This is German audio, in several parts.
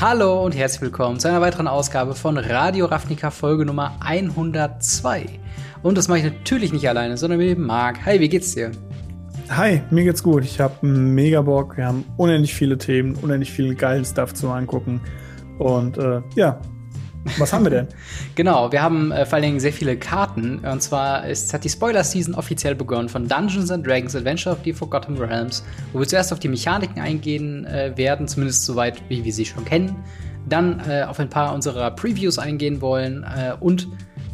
Hallo und herzlich willkommen zu einer weiteren Ausgabe von Radio Ravnica Folge Nummer 102. Und das mache ich natürlich nicht alleine, sondern mit dem Marc. Hi, wie geht's dir? Hi, mir geht's gut. Ich habe mega Bock. Wir haben unendlich viele Themen, unendlich viel geilen Stuff zu angucken. Und äh, ja, was haben wir denn? genau, wir haben äh, vor allen Dingen sehr viele Karten. Und zwar ist, hat die Spoiler-Season offiziell begonnen von Dungeons and Dragons Adventure of the Forgotten Realms, wo wir zuerst auf die Mechaniken eingehen äh, werden, zumindest soweit, wie wir sie schon kennen. Dann äh, auf ein paar unserer Previews eingehen wollen äh, und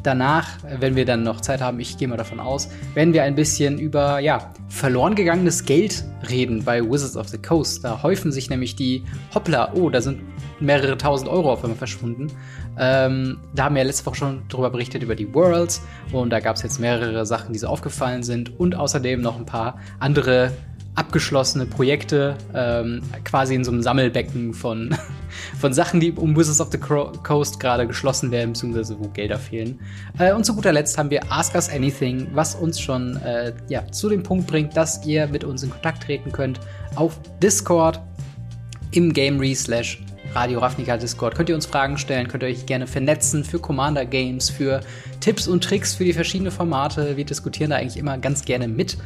danach, wenn wir dann noch Zeit haben, ich gehe mal davon aus, werden wir ein bisschen über ja, verloren gegangenes Geld reden bei Wizards of the Coast. Da häufen sich nämlich die Hoppla, oh, da sind mehrere tausend Euro auf einmal verschwunden. Ähm, da haben wir ja letzte Woche schon drüber berichtet, über die Worlds. Und da gab es jetzt mehrere Sachen, die so aufgefallen sind. Und außerdem noch ein paar andere abgeschlossene Projekte, ähm, quasi in so einem Sammelbecken von, von Sachen, die um Wizards of the Coast gerade geschlossen werden, beziehungsweise wo Gelder fehlen. Äh, und zu guter Letzt haben wir Ask Us Anything, was uns schon äh, ja, zu dem Punkt bringt, dass ihr mit uns in Kontakt treten könnt auf Discord im Gamery slash Radio Ravnica Discord. Könnt ihr uns Fragen stellen, könnt ihr euch gerne vernetzen für Commander Games, für Tipps und Tricks für die verschiedenen Formate. Wir diskutieren da eigentlich immer ganz gerne mit.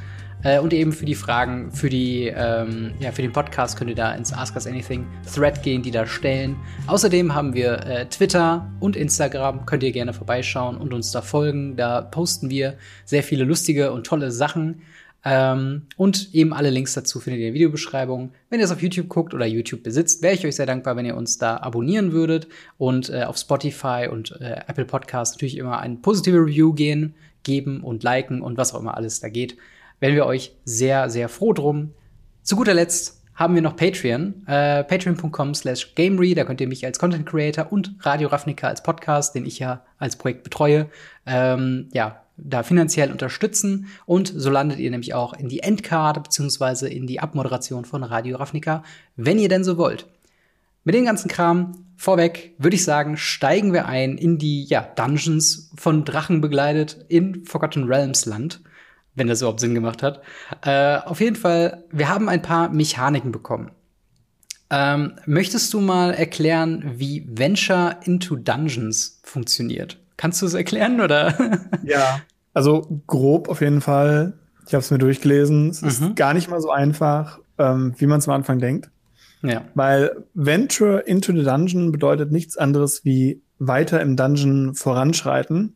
Äh, und eben für die Fragen, für, die, ähm, ja, für den Podcast könnt ihr da ins Ask Us Anything Thread gehen, die da stellen. Außerdem haben wir äh, Twitter und Instagram, könnt ihr gerne vorbeischauen und uns da folgen. Da posten wir sehr viele lustige und tolle Sachen. Ähm, und eben alle Links dazu findet ihr in der Videobeschreibung. Wenn ihr es auf YouTube guckt oder YouTube besitzt, wäre ich euch sehr dankbar, wenn ihr uns da abonnieren würdet und äh, auf Spotify und äh, Apple Podcasts natürlich immer ein positive Review gehen, geben und liken und was auch immer alles da geht. Wären wir euch sehr, sehr froh drum. Zu guter Letzt haben wir noch Patreon, äh, patreon.com slash gamery, da könnt ihr mich als Content Creator und Radio Ravnica als Podcast, den ich ja als Projekt betreue, ähm, ja, da finanziell unterstützen und so landet ihr nämlich auch in die Endcard beziehungsweise in die Abmoderation von Radio Ravnica, wenn ihr denn so wollt. Mit dem ganzen Kram vorweg würde ich sagen, steigen wir ein in die ja, Dungeons von Drachen begleitet in Forgotten Realms Land, wenn das überhaupt Sinn gemacht hat. Äh, auf jeden Fall, wir haben ein paar Mechaniken bekommen. Ähm, möchtest du mal erklären, wie Venture into Dungeons funktioniert? Kannst du es erklären oder? ja, also grob auf jeden Fall. Ich habe es mir durchgelesen. Es mhm. ist gar nicht mal so einfach, ähm, wie man es am Anfang denkt. Ja. Weil Venture into the Dungeon bedeutet nichts anderes wie weiter im Dungeon voranschreiten.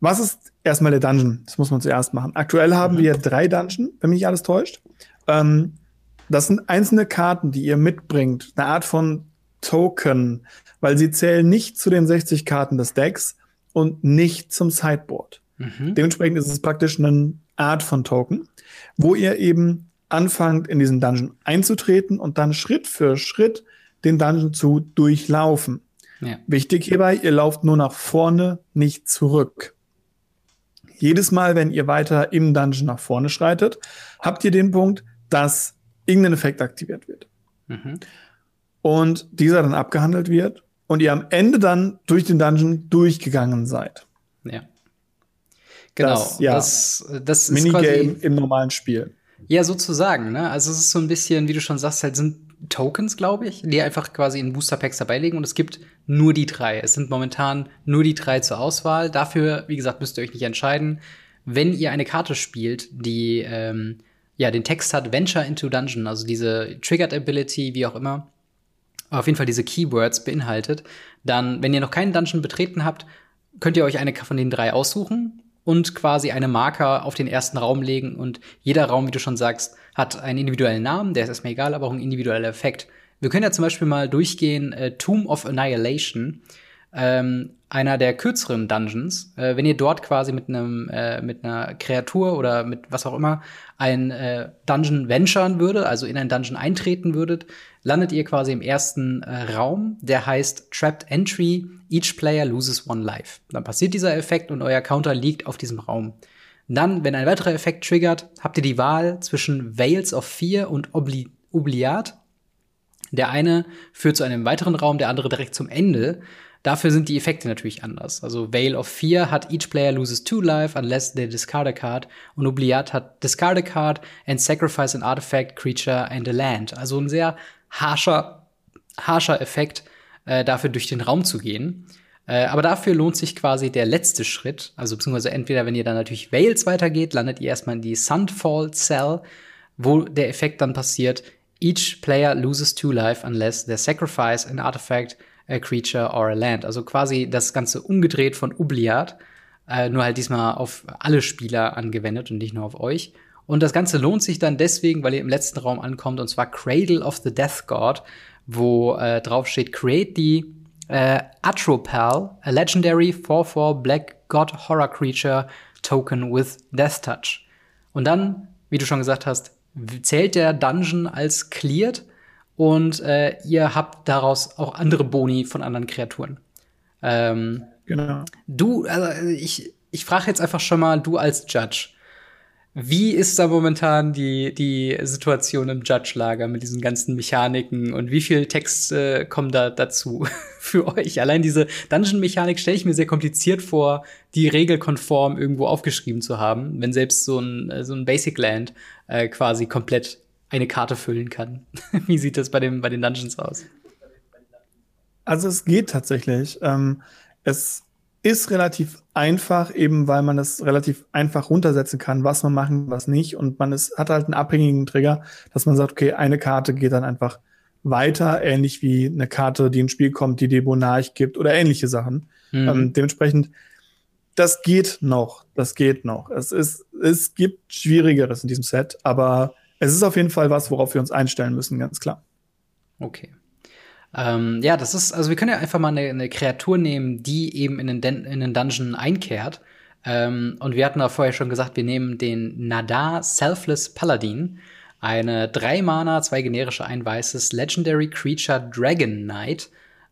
Was ist erstmal der Dungeon? Das muss man zuerst machen. Aktuell haben mhm. wir drei Dungeon, wenn mich nicht alles täuscht. Ähm, das sind einzelne Karten, die ihr mitbringt. Eine Art von Token, weil sie zählen nicht zu den 60 Karten des Decks, und nicht zum Sideboard. Mhm. Dementsprechend ist es praktisch eine Art von Token, wo ihr eben anfangt, in diesen Dungeon einzutreten und dann Schritt für Schritt den Dungeon zu durchlaufen. Ja. Wichtig hierbei, ihr lauft nur nach vorne, nicht zurück. Jedes Mal, wenn ihr weiter im Dungeon nach vorne schreitet, habt ihr den Punkt, dass irgendein Effekt aktiviert wird. Mhm. Und dieser dann abgehandelt wird und ihr am Ende dann durch den Dungeon durchgegangen seid. Ja. Genau. Das, ja, das, das Minigame im normalen Spiel. Ja, sozusagen, ne? Also es ist so ein bisschen, wie du schon sagst, halt sind Tokens, glaube ich, die einfach quasi in Booster Packs dabei liegen und es gibt nur die drei. Es sind momentan nur die drei zur Auswahl. Dafür, wie gesagt, müsst ihr euch nicht entscheiden. Wenn ihr eine Karte spielt, die ähm, ja den Text hat Venture into Dungeon, also diese Triggered Ability, wie auch immer, auf jeden Fall diese Keywords beinhaltet, dann, wenn ihr noch keinen Dungeon betreten habt, könnt ihr euch eine von den drei aussuchen und quasi eine Marker auf den ersten Raum legen und jeder Raum, wie du schon sagst, hat einen individuellen Namen, der ist erstmal egal, aber auch ein individueller Effekt. Wir können ja zum Beispiel mal durchgehen, äh, Tomb of Annihilation, ähm, einer der kürzeren Dungeons. Äh, wenn ihr dort quasi mit einem äh, mit einer Kreatur oder mit was auch immer ein äh, Dungeon venturen würde, also in ein Dungeon eintreten würdet, landet ihr quasi im ersten äh, Raum, der heißt Trapped Entry, each player loses one life. Dann passiert dieser Effekt und euer Counter liegt auf diesem Raum. Dann, wenn ein weiterer Effekt triggert, habt ihr die Wahl zwischen Veils of Fear und Obli Obliat. Der eine führt zu einem weiteren Raum, der andere direkt zum Ende. Dafür sind die Effekte natürlich anders. Also Veil of Fear hat each player loses two life unless they discard a card und Obliat hat discard a card and sacrifice an artifact, creature and a land. Also ein sehr harscher, harscher Effekt. äh, dafür durch den Raum zu gehen. Äh, aber dafür lohnt sich quasi der letzte Schritt. Also beziehungsweise entweder, wenn ihr dann natürlich Wales weitergeht, landet ihr erstmal in die Sunfall Cell, wo der Effekt dann passiert, each player loses two life unless they sacrifice an artifact, a creature or a land. Also quasi das Ganze umgedreht von Oubliat, äh, nur halt diesmal auf alle Spieler angewendet und nicht nur auf euch. Und das Ganze lohnt sich dann deswegen, weil ihr im letzten Raum ankommt, und zwar Cradle of the Death God, wo äh, drauf steht, create the äh, Atropal, a legendary 4-4 Black God Horror Creature Token with Death Touch. Und dann, wie du schon gesagt hast, zählt der Dungeon als cleared und äh, ihr habt daraus auch andere Boni von anderen Kreaturen. Ähm, genau. Du, also ich, ich frage jetzt einfach schon mal, du als Judge, wie ist da momentan die, die Situation im Judge-Lager mit diesen ganzen Mechaniken und wie viel Text äh, kommen da dazu für euch? Allein diese Dungeon-Mechanik stelle ich mir sehr kompliziert vor, die regelkonform irgendwo aufgeschrieben zu haben, wenn selbst so ein, so ein Basic Land äh, quasi komplett eine Karte füllen kann. wie sieht das bei, dem, bei den Dungeons aus? Also es geht tatsächlich. Ähm, es ist relativ einfach, eben weil man das relativ einfach runtersetzen kann, was man machen, was nicht. Und man ist, hat halt einen abhängigen Trigger, dass man sagt, okay, eine Karte geht dann einfach weiter, ähnlich wie eine Karte, die ins Spiel kommt, die Debonarch gibt oder ähnliche Sachen. Mhm. Ähm, dementsprechend, das geht noch, das geht noch. Es ist, es gibt Schwierigeres in diesem Set, aber es ist auf jeden Fall was, worauf wir uns einstellen müssen, ganz klar. Okay. Ähm, ja, das ist, also wir können ja einfach mal eine, eine Kreatur nehmen, die eben in den, in den Dungeon einkehrt. Ähm, und wir hatten da vorher schon gesagt, wir nehmen den Nadar Selfless Paladin. Eine 3 Mana, zwei generische, ein weißes Legendary Creature Dragon Knight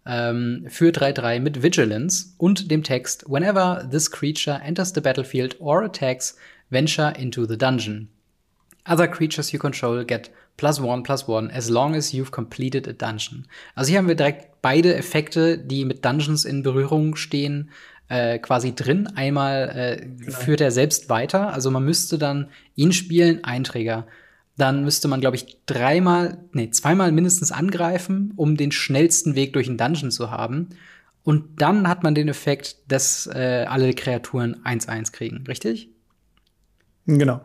ähm, für 3-3 mit Vigilance und dem Text Whenever this creature enters the battlefield or attacks, venture into the dungeon. Other creatures you control get plus one plus one as long as you've completed a dungeon. Also hier haben wir direkt beide Effekte, die mit Dungeons in Berührung stehen, äh, quasi drin. Einmal äh, genau. führt er selbst weiter, also man müsste dann ihn spielen, Einträger. Dann müsste man, glaube ich, dreimal, nee, zweimal mindestens angreifen, um den schnellsten Weg durch den Dungeon zu haben. Und dann hat man den Effekt, dass äh, alle Kreaturen 1-1 kriegen, richtig? Genau.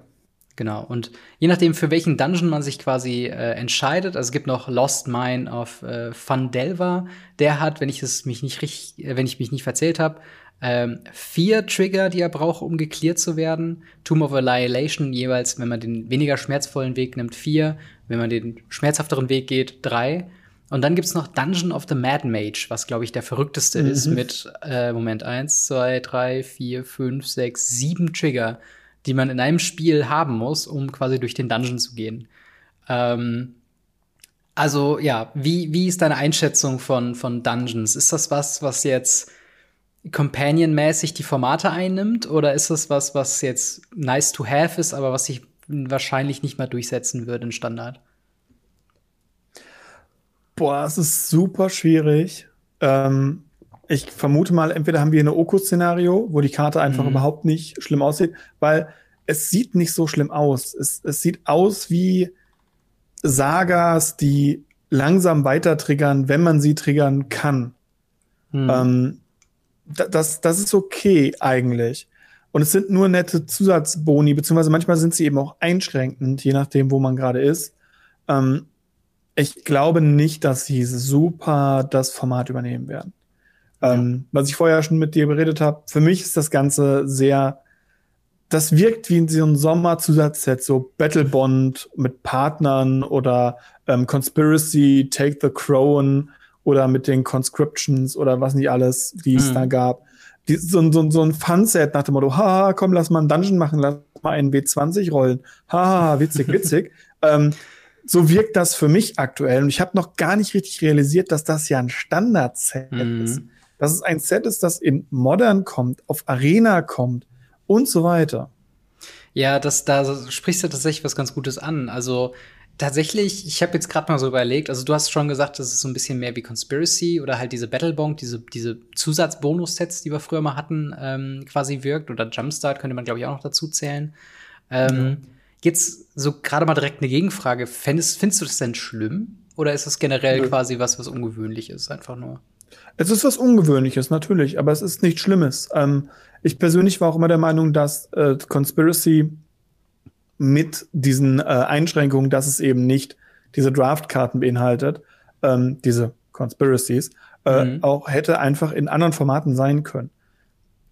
Genau. Und je nachdem, für welchen Dungeon man sich quasi äh, entscheidet, also es gibt noch Lost Mine of äh, Fundelva, der hat, wenn ich es mich nicht richtig, äh, wenn ich mich nicht verzählt habe, ähm, vier Trigger, die er braucht, um geklärt zu werden. Tomb of Annihilation jeweils, wenn man den weniger schmerzvollen Weg nimmt, vier. Wenn man den schmerzhafteren Weg geht, drei. Und dann gibt's noch Dungeon of the Mad Mage, was, glaube ich, der verrückteste mhm. ist mit, äh, Moment, eins, zwei, drei, vier, fünf, sechs, sieben Trigger die man in einem Spiel haben muss, um quasi durch den Dungeon zu gehen. Ähm, also ja, wie, wie ist deine Einschätzung von, von Dungeons? Ist das was, was jetzt Companion-mäßig die Formate einnimmt? Oder ist das was, was jetzt nice to have ist, aber was sich wahrscheinlich nicht mehr durchsetzen würde in Standard? Boah, es ist super schwierig. Ähm, ich vermute mal, entweder haben wir eine Oku-Szenario, wo die Karte einfach mhm. überhaupt nicht schlimm aussieht, weil es sieht nicht so schlimm aus. Es, es sieht aus wie Sagas, die langsam weiter triggern, wenn man sie triggern kann. Mhm. Ähm, das, das ist okay eigentlich. Und es sind nur nette Zusatzboni, beziehungsweise manchmal sind sie eben auch einschränkend, je nachdem, wo man gerade ist. Ähm, ich glaube nicht, dass sie super das Format übernehmen werden. Ähm, Was ich vorher schon mit dir beredet habe, für mich ist das Ganze sehr, das wirkt wie so ein Sommerzusatzset, so Battle Bond mit Partnern oder ähm, Conspiracy, Take the Crown oder mit den Conscriptions oder was nicht alles, die es mhm. da gab. Die, so, so, so ein Fun-Set nach dem Motto, haha, komm, lass mal einen Dungeon machen, lass mal einen W20 rollen. Haha, witzig, witzig. ähm, so wirkt das für mich aktuell. Und ich habe noch gar nicht richtig realisiert, dass das ja ein Standard-Set mhm. ist dass es ein Set ist, das in Modern kommt, auf Arena kommt und so weiter. Ja, das, da sprichst du tatsächlich was ganz Gutes an. Also tatsächlich, ich habe jetzt gerade mal so überlegt, also du hast schon gesagt, das ist so ein bisschen mehr wie Conspiracy oder halt diese Battlebonk, diese, diese Zusatzbonus-Sets, die wir früher mal hatten, ähm, quasi wirkt. Oder Jumpstart könnte man, glaube ich, auch noch dazu zählen. Ähm, mhm. Jetzt so gerade mal direkt eine Gegenfrage. Findest, findest du das denn schlimm? Oder ist das generell mhm. quasi was, was ungewöhnlich ist, einfach nur? Es ist was Ungewöhnliches, natürlich, aber es ist nichts Schlimmes. Ähm, ich persönlich war auch immer der Meinung, dass äh, Conspiracy mit diesen äh, Einschränkungen, dass es eben nicht diese Draftkarten beinhaltet, ähm, diese Conspiracies, äh, mhm. auch hätte einfach in anderen Formaten sein können.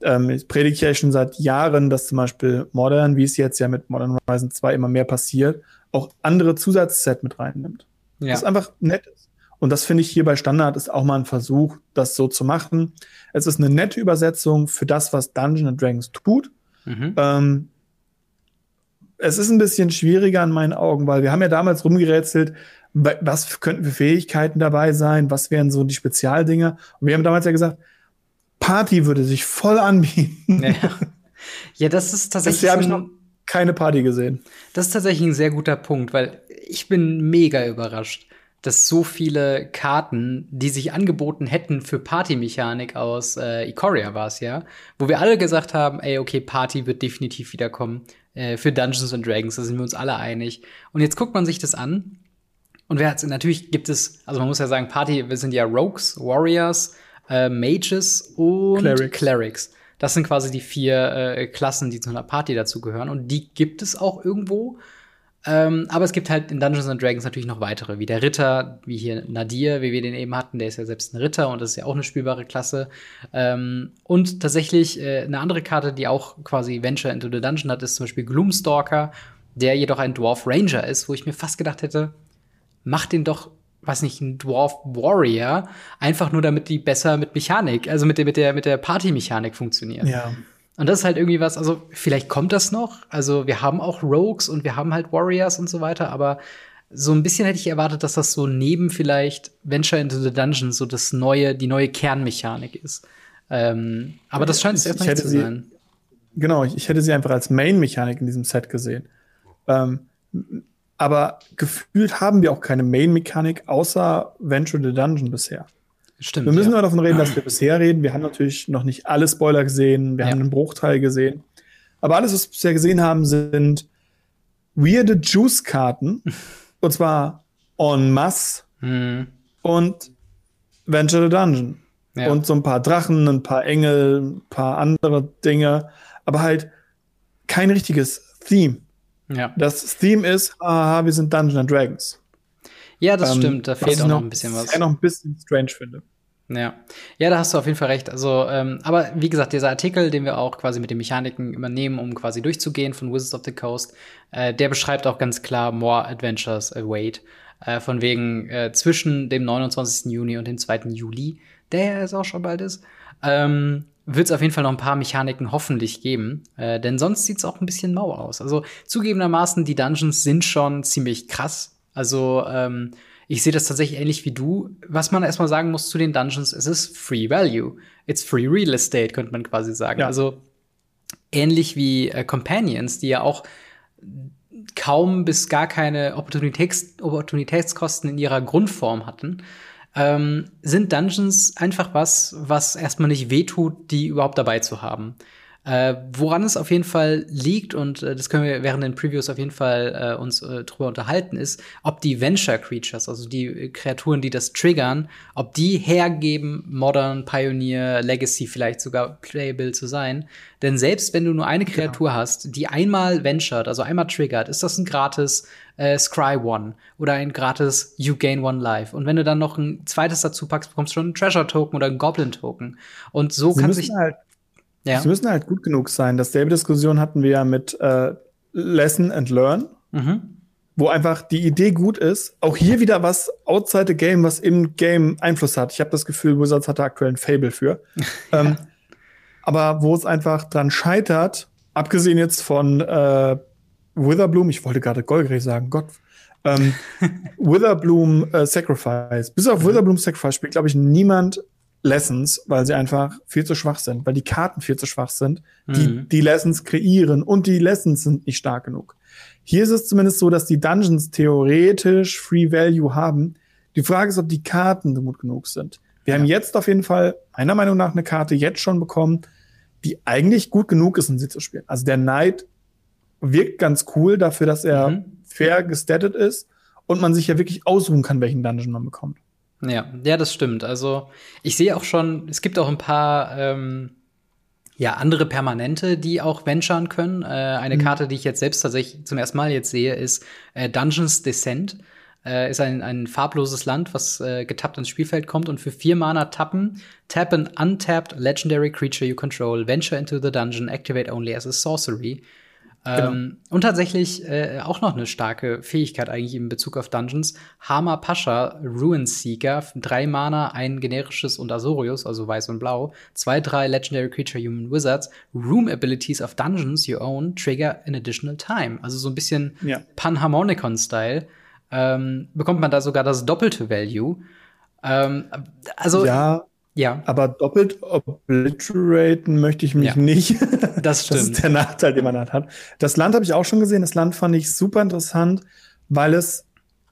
Ähm, ich predige ja schon seit Jahren, dass zum Beispiel Modern, wie es jetzt ja mit Modern Horizon 2 immer mehr passiert, auch andere Zusatzset mit reinnimmt. Ja. Das ist einfach nett ist. Und das finde ich hier bei Standard ist auch mal ein Versuch, das so zu machen. Es ist eine nette Übersetzung für das, was Dungeons Dragons tut. Mhm. Ähm, es ist ein bisschen schwieriger in meinen Augen, weil wir haben ja damals rumgerätselt, was könnten für Fähigkeiten dabei sein, was wären so die Spezialdinge. Und wir haben damals ja gesagt, Party würde sich voll anbieten. Ja, ja das ist tatsächlich. Bisher habe ich noch keine Party gesehen. Das ist tatsächlich ein sehr guter Punkt, weil ich bin mega überrascht, dass so viele Karten, die sich angeboten hätten für Partymechanik aus äh, Ikoria war es ja, wo wir alle gesagt haben, ey, okay, Party wird definitiv wiederkommen äh, für Dungeons and Dragons, da sind wir uns alle einig. Und jetzt guckt man sich das an und wer hat's, natürlich gibt es, also man muss ja sagen, Party, wir sind ja Rogues, Warriors, äh, Mages und Clerics. Clerics. Das sind quasi die vier äh, Klassen, die zu einer Party dazugehören. Und die gibt es auch irgendwo. Ähm, aber es gibt halt in Dungeons and Dragons natürlich noch weitere, wie der Ritter, wie hier Nadir, wie wir den eben hatten, der ist ja selbst ein Ritter und das ist ja auch eine spielbare Klasse. Ähm, und tatsächlich äh, eine andere Karte, die auch quasi Venture into the Dungeon hat, ist zum Beispiel Gloomstalker, der jedoch ein Dwarf Ranger ist, wo ich mir fast gedacht hätte, mach den doch, was nicht, ein Dwarf Warrior, einfach nur damit die besser mit Mechanik, also mit der, mit der, mit der Party-Mechanik funktionieren. Ja. Und das ist halt irgendwie was, also vielleicht kommt das noch. Also wir haben auch Rogues und wir haben halt Warriors und so weiter, aber so ein bisschen hätte ich erwartet, dass das so neben vielleicht Venture into the Dungeon so das neue, die neue Kernmechanik ist. Ähm, aber das scheint es erstmal nicht zu sie, sein. Genau, ich, ich, hätte sie einfach als Main-Mechanik in diesem Set gesehen. Ähm, aber gefühlt haben wir auch keine Main-Mechanik außer Venture the Dungeon bisher. Stimmt. Wir müssen ja. nur davon reden, dass wir bisher reden. Wir haben natürlich noch nicht alle Spoiler gesehen. Wir ja. haben einen Bruchteil gesehen. Aber alles, was wir bisher gesehen haben, sind weirde Juice-Karten. und zwar en masse. Mhm. Und Venture the Dungeon. Ja. Und so ein paar Drachen, ein paar Engel, ein paar andere Dinge. Aber halt kein richtiges Theme. Ja. Das Theme ist, haha, wir sind Dungeons and Dragons. Ja, das ähm, stimmt, da fehlt auch noch ein bisschen was. Was ich noch ein bisschen strange finde. Ja. ja, da hast du auf jeden Fall recht. Also, ähm, aber wie gesagt, dieser Artikel, den wir auch quasi mit den Mechaniken übernehmen, um quasi durchzugehen von Wizards of the Coast, äh, der beschreibt auch ganz klar More Adventures Await. Äh, von wegen äh, zwischen dem 29. Juni und dem 2. Juli, der ja jetzt auch schon bald ist, ähm, wird es auf jeden Fall noch ein paar Mechaniken hoffentlich geben. Äh, denn sonst sieht es auch ein bisschen mau aus. Also zugegebenermaßen, die Dungeons sind schon ziemlich krass also ähm, ich sehe das tatsächlich ähnlich wie du. Was man erstmal sagen muss zu den Dungeons, es ist Free Value. It's Free Real Estate, könnte man quasi sagen. Ja. Also ähnlich wie äh, Companions, die ja auch kaum bis gar keine Opportunitäts Opportunitätskosten in ihrer Grundform hatten, ähm, sind Dungeons einfach was, was erstmal nicht wehtut, die überhaupt dabei zu haben. Äh, woran es auf jeden Fall liegt, und äh, das können wir während den Previews auf jeden Fall äh, uns äh, drüber unterhalten, ist, ob die Venture Creatures, also die äh, Kreaturen, die das triggern, ob die hergeben, Modern, Pioneer, Legacy vielleicht sogar Playable zu sein. Denn selbst wenn du nur eine Kreatur genau. hast, die einmal ventured, also einmal triggert, ist das ein gratis äh, Scry One oder ein gratis You Gain One Life. Und wenn du dann noch ein zweites dazu packst, bekommst du schon einen Treasure Token oder einen Goblin Token. Und so Sie kann sich halt ja. Sie müssen halt gut genug sein. Dasselbe Diskussion hatten wir ja mit äh, Lesson and Learn, mhm. wo einfach die Idee gut ist. Auch hier wieder was outside the game, was im Game Einfluss hat. Ich habe das Gefühl, Wizards hat da aktuell ein Fable für. ja. ähm, aber wo es einfach dran scheitert, abgesehen jetzt von äh, Witherbloom, ich wollte gerade Golgray sagen, Gott. Ähm, Witherbloom äh, Sacrifice. Bis auf mhm. Witherbloom Sacrifice spielt, glaube ich, niemand Lessons, weil sie einfach viel zu schwach sind, weil die Karten viel zu schwach sind, die mhm. die Lessons kreieren und die Lessons sind nicht stark genug. Hier ist es zumindest so, dass die Dungeons theoretisch Free Value haben. Die Frage ist, ob die Karten gut genug sind. Wir ja. haben jetzt auf jeden Fall meiner Meinung nach eine Karte jetzt schon bekommen, die eigentlich gut genug ist, um sie zu spielen. Also der Knight wirkt ganz cool dafür, dass er mhm. fair gestattet ist und man sich ja wirklich aussuchen kann, welchen Dungeon man bekommt. Ja, ja, das stimmt. Also ich sehe auch schon, es gibt auch ein paar ähm, ja, andere Permanente, die auch venturen können. Äh, eine mhm. Karte, die ich jetzt selbst tatsächlich zum ersten Mal jetzt sehe, ist äh, Dungeons Descent. Äh, ist ein, ein farbloses Land, was äh, getappt ins Spielfeld kommt und für vier Mana tappen, tap an untapped legendary creature you control, venture into the dungeon, activate only as a sorcery. Genau. Ähm, und tatsächlich äh, auch noch eine starke Fähigkeit eigentlich in Bezug auf Dungeons. Hama Pasha, Ruin Seeker, drei Mana, ein generisches und Azorius, also weiß und blau, zwei, drei Legendary Creature Human Wizards, Room Abilities of Dungeons you own, trigger an additional time. Also so ein bisschen ja. Panharmonicon-Style. Ähm, bekommt man da sogar das doppelte Value. Ähm, also ja, ja. Aber doppelt obliteraten möchte ich mich ja. nicht. Das stimmt. das ist der Nachteil, den man hat. Das Land habe ich auch schon gesehen. Das Land fand ich super interessant, weil es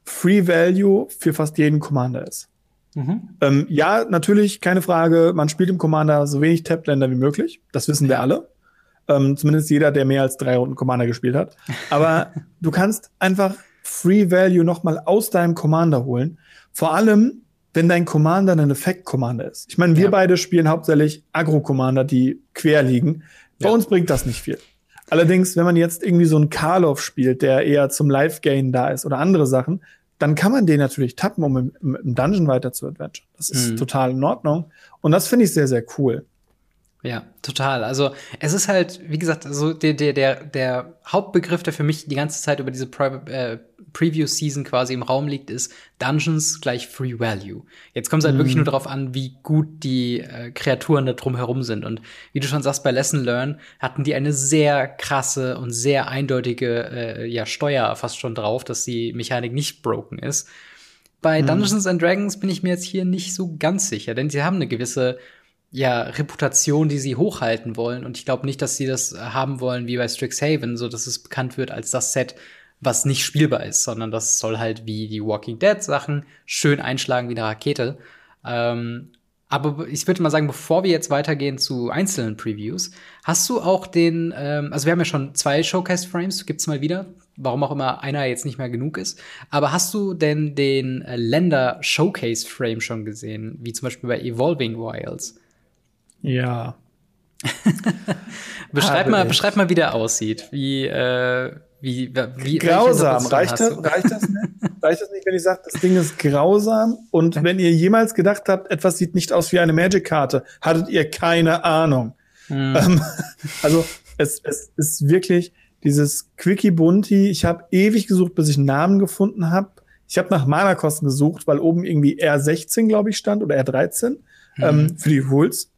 Free Value für fast jeden Commander ist. Mhm. Ähm, ja, natürlich, keine Frage. Man spielt im Commander so wenig Tap-Länder wie möglich. Das wissen wir alle. Ähm, zumindest jeder, der mehr als drei Runden Commander gespielt hat. Aber du kannst einfach Free Value noch mal aus deinem Commander holen. Vor allem, wenn dein Commander ein Effekt-Commander ist. Ich meine, wir ja. beide spielen hauptsächlich Agro-Commander, die quer liegen. Bei ja. uns bringt das nicht viel. Allerdings, wenn man jetzt irgendwie so einen Karlov spielt, der eher zum Live-Gain da ist oder andere Sachen, dann kann man den natürlich tappen, um im, im Dungeon weiter zu adventure. Das ist mhm. total in Ordnung. Und das finde ich sehr, sehr cool. Ja, total. Also es ist halt, wie gesagt, so der, der, der, der Hauptbegriff, der für mich die ganze Zeit über diese Pri äh, Preview-Season quasi im Raum liegt, ist Dungeons gleich Free Value. Jetzt kommt es halt mhm. wirklich nur darauf an, wie gut die äh, Kreaturen da drumherum sind. Und wie du schon sagst, bei Lesson Learn hatten die eine sehr krasse und sehr eindeutige äh, ja, Steuer fast schon drauf, dass die Mechanik nicht broken ist. Bei mhm. Dungeons and Dragons bin ich mir jetzt hier nicht so ganz sicher, denn sie haben eine gewisse ja, Reputation, die sie hochhalten wollen. Und ich glaube nicht, dass sie das haben wollen wie bei Strixhaven, so dass es bekannt wird als das Set, was nicht spielbar ist, sondern das soll halt wie die Walking Dead Sachen schön einschlagen wie eine Rakete. Ähm, aber ich würde mal sagen, bevor wir jetzt weitergehen zu einzelnen Previews, hast du auch den, ähm, also wir haben ja schon zwei Showcase-Frames, gibt's mal wieder, warum auch immer einer jetzt nicht mehr genug ist. Aber hast du denn den äh, Länder-Showcase-Frame schon gesehen, wie zum Beispiel bei Evolving Wilds? Ja. beschreib, mal, beschreib mal, wie der aussieht. Wie, äh, wie, wie grausam. Reicht das, reicht, das nicht? reicht das nicht, wenn ich sage, das Ding ist grausam? Und wenn ihr jemals gedacht habt, etwas sieht nicht aus wie eine Magic-Karte, hattet ihr keine Ahnung. Hm. Ähm, also es, es ist wirklich dieses Quickie Bunti. Ich habe ewig gesucht, bis ich einen Namen gefunden habe. Ich habe nach Mana-Kosten gesucht, weil oben irgendwie R16, glaube ich, stand oder R13 ähm, hm. ähm, für die Rules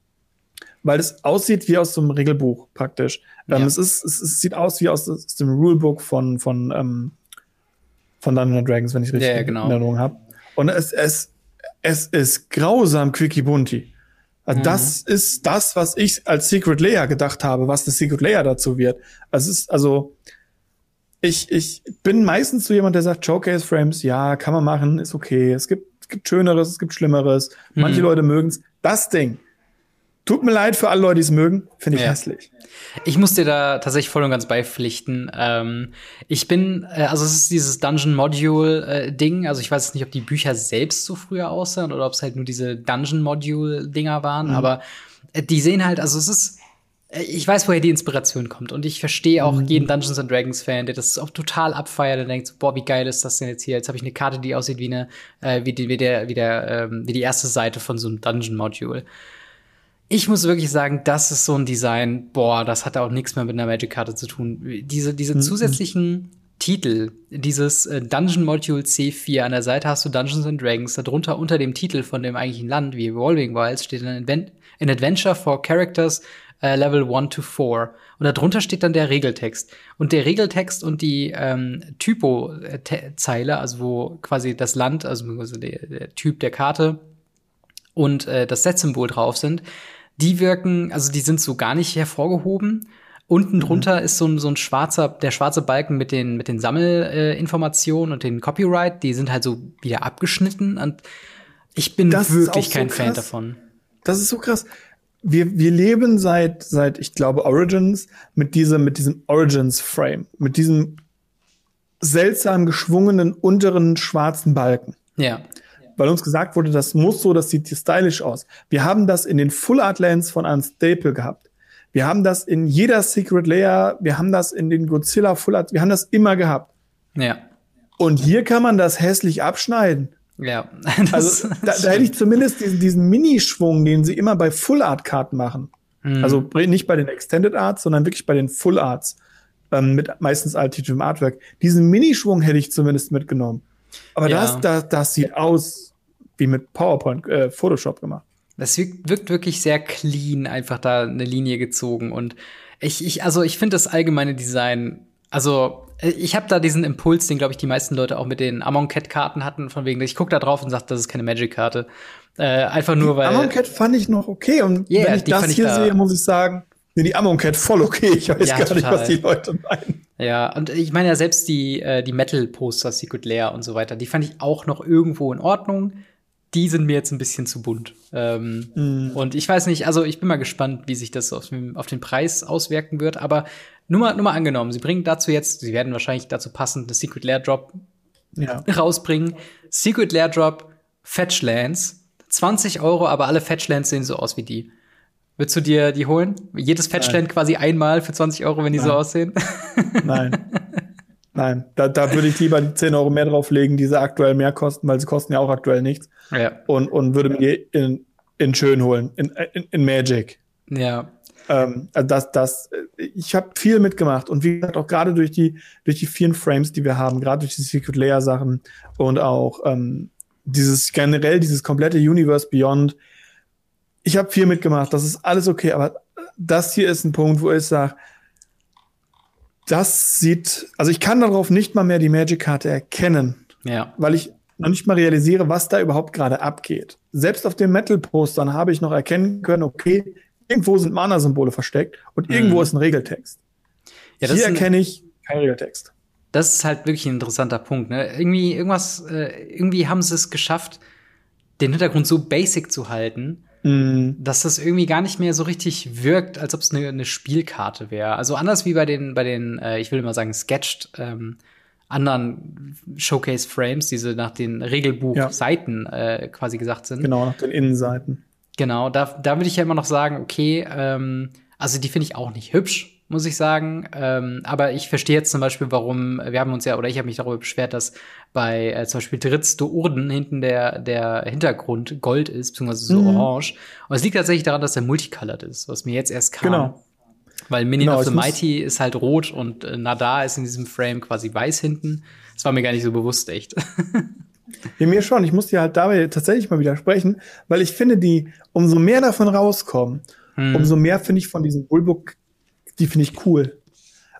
weil es aussieht wie aus so einem Regelbuch praktisch. Ähm, ja. es, ist, es, es, sieht aus wie aus, aus dem Rulebook von, von, ähm, von Dungeons Dragons, wenn ich richtig ja, genau. in Erinnerung habe. Und es, es, es ist grausam Quickie Bunti. Also mhm. Das ist das, was ich als Secret Layer gedacht habe, was das Secret Layer dazu wird. Also es ist, also, ich, ich bin meistens so jemand, der sagt, Showcase Frames, ja, kann man machen, ist okay. Es gibt, es gibt Schöneres, es gibt Schlimmeres. Manche mhm. Leute mögen es. Das Ding Tut mir leid für alle Leute, die es mögen. Finde ich ja. hässlich. Ich muss dir da tatsächlich voll und ganz beipflichten. Ähm, ich bin, äh, also es ist dieses Dungeon Module äh, Ding. Also ich weiß nicht, ob die Bücher selbst so früher aussahen oder ob es halt nur diese Dungeon Module Dinger waren. Mhm. Aber äh, die sehen halt, also es ist, äh, ich weiß, woher die Inspiration kommt. Und ich verstehe auch mhm. jeden Dungeons and Dragons Fan, der das auch total abfeiert und denkt, boah, wie geil ist das denn jetzt hier? Jetzt habe ich eine Karte, die aussieht wie eine, äh, wie, die, wie der, wie der, ähm, wie die erste Seite von so einem Dungeon Module ich muss wirklich sagen, das ist so ein Design, boah, das hat auch nichts mehr mit einer Magic-Karte zu tun. Diese, diese mhm. zusätzlichen Titel, dieses äh, Dungeon Module C4, an der Seite hast du Dungeons and Dragons, darunter unter dem Titel von dem eigentlichen Land, wie Evolving Wilds, steht ein Advent An Adventure for Characters uh, Level 1 to 4. Und darunter steht dann der Regeltext. Und der Regeltext und die ähm, Typo-Zeile, also wo quasi das Land, also der, der Typ der Karte und äh, das Set-Symbol drauf sind, die wirken, also die sind so gar nicht hervorgehoben. Unten mhm. drunter mhm. ist so ein, so ein schwarzer, der schwarze Balken mit den, mit den Sammelinformationen äh, und den Copyright, die sind halt so wieder abgeschnitten und ich bin das wirklich kein so Fan davon. Das ist so krass. Wir, wir leben seit, seit, ich glaube, Origins mit diesem, mit diesem Origins-Frame, mit diesem seltsam geschwungenen unteren schwarzen Balken. Ja. Weil uns gesagt wurde, das muss so, das sieht stylisch aus. Wir haben das in den Full Art Lands von Unstable gehabt. Wir haben das in jeder Secret Layer, wir haben das in den Godzilla Full Art, wir haben das immer gehabt. Ja. Und hier kann man das hässlich abschneiden. Ja. also da, da hätte ich zumindest diesen, diesen Minischwung, den sie immer bei Full Art Karten machen. Mhm. Also nicht bei den Extended Arts, sondern wirklich bei den Full Arts. Ähm, mit meistens altitudem Artwork. Diesen Minischwung hätte ich zumindest mitgenommen. Aber ja. das, das, das sieht aus wie mit PowerPoint, äh, Photoshop gemacht. Das wirkt, wirkt wirklich sehr clean, einfach da eine Linie gezogen. Und ich, ich also ich finde das allgemeine Design, also äh, ich habe da diesen Impuls, den glaube ich die meisten Leute auch mit den Amon Cat Karten hatten, von wegen, ich gucke da drauf und sage, das ist keine Magic Karte. Äh, einfach nur die weil. Amon Cat fand ich noch okay und yeah, wenn ich das hier ich da sehe, muss ich sagen, nee, die Amon Cat voll okay. Ich weiß ja, gar total. nicht, was die Leute meinen. Ja, und ich meine ja selbst die, äh, die Metal-Poster, Secret Lair und so weiter, die fand ich auch noch irgendwo in Ordnung. Die sind mir jetzt ein bisschen zu bunt. Ähm, mm. Und ich weiß nicht, also ich bin mal gespannt, wie sich das auf, auf den Preis auswirken wird. Aber nur mal, nur mal angenommen, sie bringen dazu jetzt, sie werden wahrscheinlich dazu passend eine Secret Lair Drop ja. rausbringen. Secret Lair Drop, Fetchlands, 20 Euro, aber alle Fetchlands sehen so aus wie die. Würdest du dir die holen? Jedes Fetchland quasi einmal für 20 Euro, wenn die Nein. so aussehen? Nein. Nein, da, da würde ich lieber die 10 Euro mehr drauflegen, die sie aktuell mehr kosten, weil sie kosten ja auch aktuell nichts. Ja. Und, und würde mir in, in schön holen, in, in, in Magic. Ja. Ähm, also das, das, ich habe viel mitgemacht und wie gesagt, auch gerade durch die, durch die vielen Frames, die wir haben, gerade durch die Secret Layer Sachen und auch ähm, dieses generell, dieses komplette Universe Beyond, ich habe viel mitgemacht, das ist alles okay, aber das hier ist ein Punkt, wo ich sage, das sieht, also ich kann darauf nicht mal mehr die Magic-Karte erkennen. Ja. Weil ich noch nicht mal realisiere, was da überhaupt gerade abgeht. Selbst auf den Metal-Postern habe ich noch erkennen können, okay, irgendwo sind Mana-Symbole versteckt und mhm. irgendwo ist ein Regeltext. Ja, Hier erkenne ich keinen Regeltext. Das ist halt wirklich ein interessanter Punkt. Ne? Irgendwie, irgendwas, äh, irgendwie haben sie es geschafft, den Hintergrund so basic zu halten. Dass das irgendwie gar nicht mehr so richtig wirkt, als ob es eine, eine Spielkarte wäre. Also anders wie bei den, bei den, äh, ich will immer sagen, sketched ähm, anderen Showcase-Frames, diese nach den Regelbuch-Seiten ja. äh, quasi gesagt sind. Genau, nach den Innenseiten. Genau, da, da würde ich ja immer noch sagen, okay, ähm, also die finde ich auch nicht hübsch, muss ich sagen. Ähm, aber ich verstehe jetzt zum Beispiel, warum, wir haben uns ja, oder ich habe mich darüber beschwert, dass bei äh, zum Beispiel Dritz Urden hinten der, der Hintergrund Gold ist, beziehungsweise so mhm. orange. Und es liegt tatsächlich daran, dass er multicolored ist, was mir jetzt erst kam. Genau. Weil Minion genau, of the Mighty ist halt rot und äh, Nadar ist in diesem Frame quasi weiß hinten. Das war mir gar nicht so bewusst, echt. Ja, mir schon. Ich muss dir halt dabei tatsächlich mal widersprechen, weil ich finde, die, umso mehr davon rauskommen, hm. umso mehr finde ich von diesem Bullbook die finde ich cool.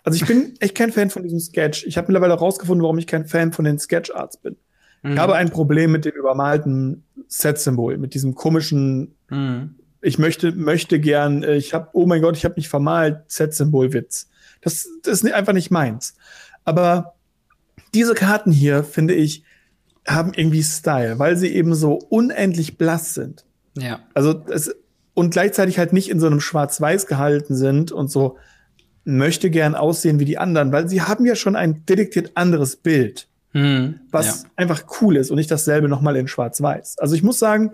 Also ich bin echt kein Fan von diesem Sketch. Ich habe mittlerweile herausgefunden, warum ich kein Fan von den Sketch-Arts bin. Mhm. Ich habe ein Problem mit dem übermalten Set-Symbol, mit diesem komischen, mhm. ich möchte, möchte gern, äh, ich habe, oh mein Gott, ich habe mich vermalt, Set-Symbol-Witz. Das, das ist einfach nicht meins. Aber diese Karten hier, finde ich, haben irgendwie Style, weil sie eben so unendlich blass sind. Ja. Also es, und gleichzeitig halt nicht in so einem Schwarz-Weiß gehalten sind und so möchte gern aussehen wie die anderen, weil sie haben ja schon ein detektiert anderes Bild, hm, was ja. einfach cool ist und nicht dasselbe nochmal in Schwarz-Weiß. Also ich muss sagen,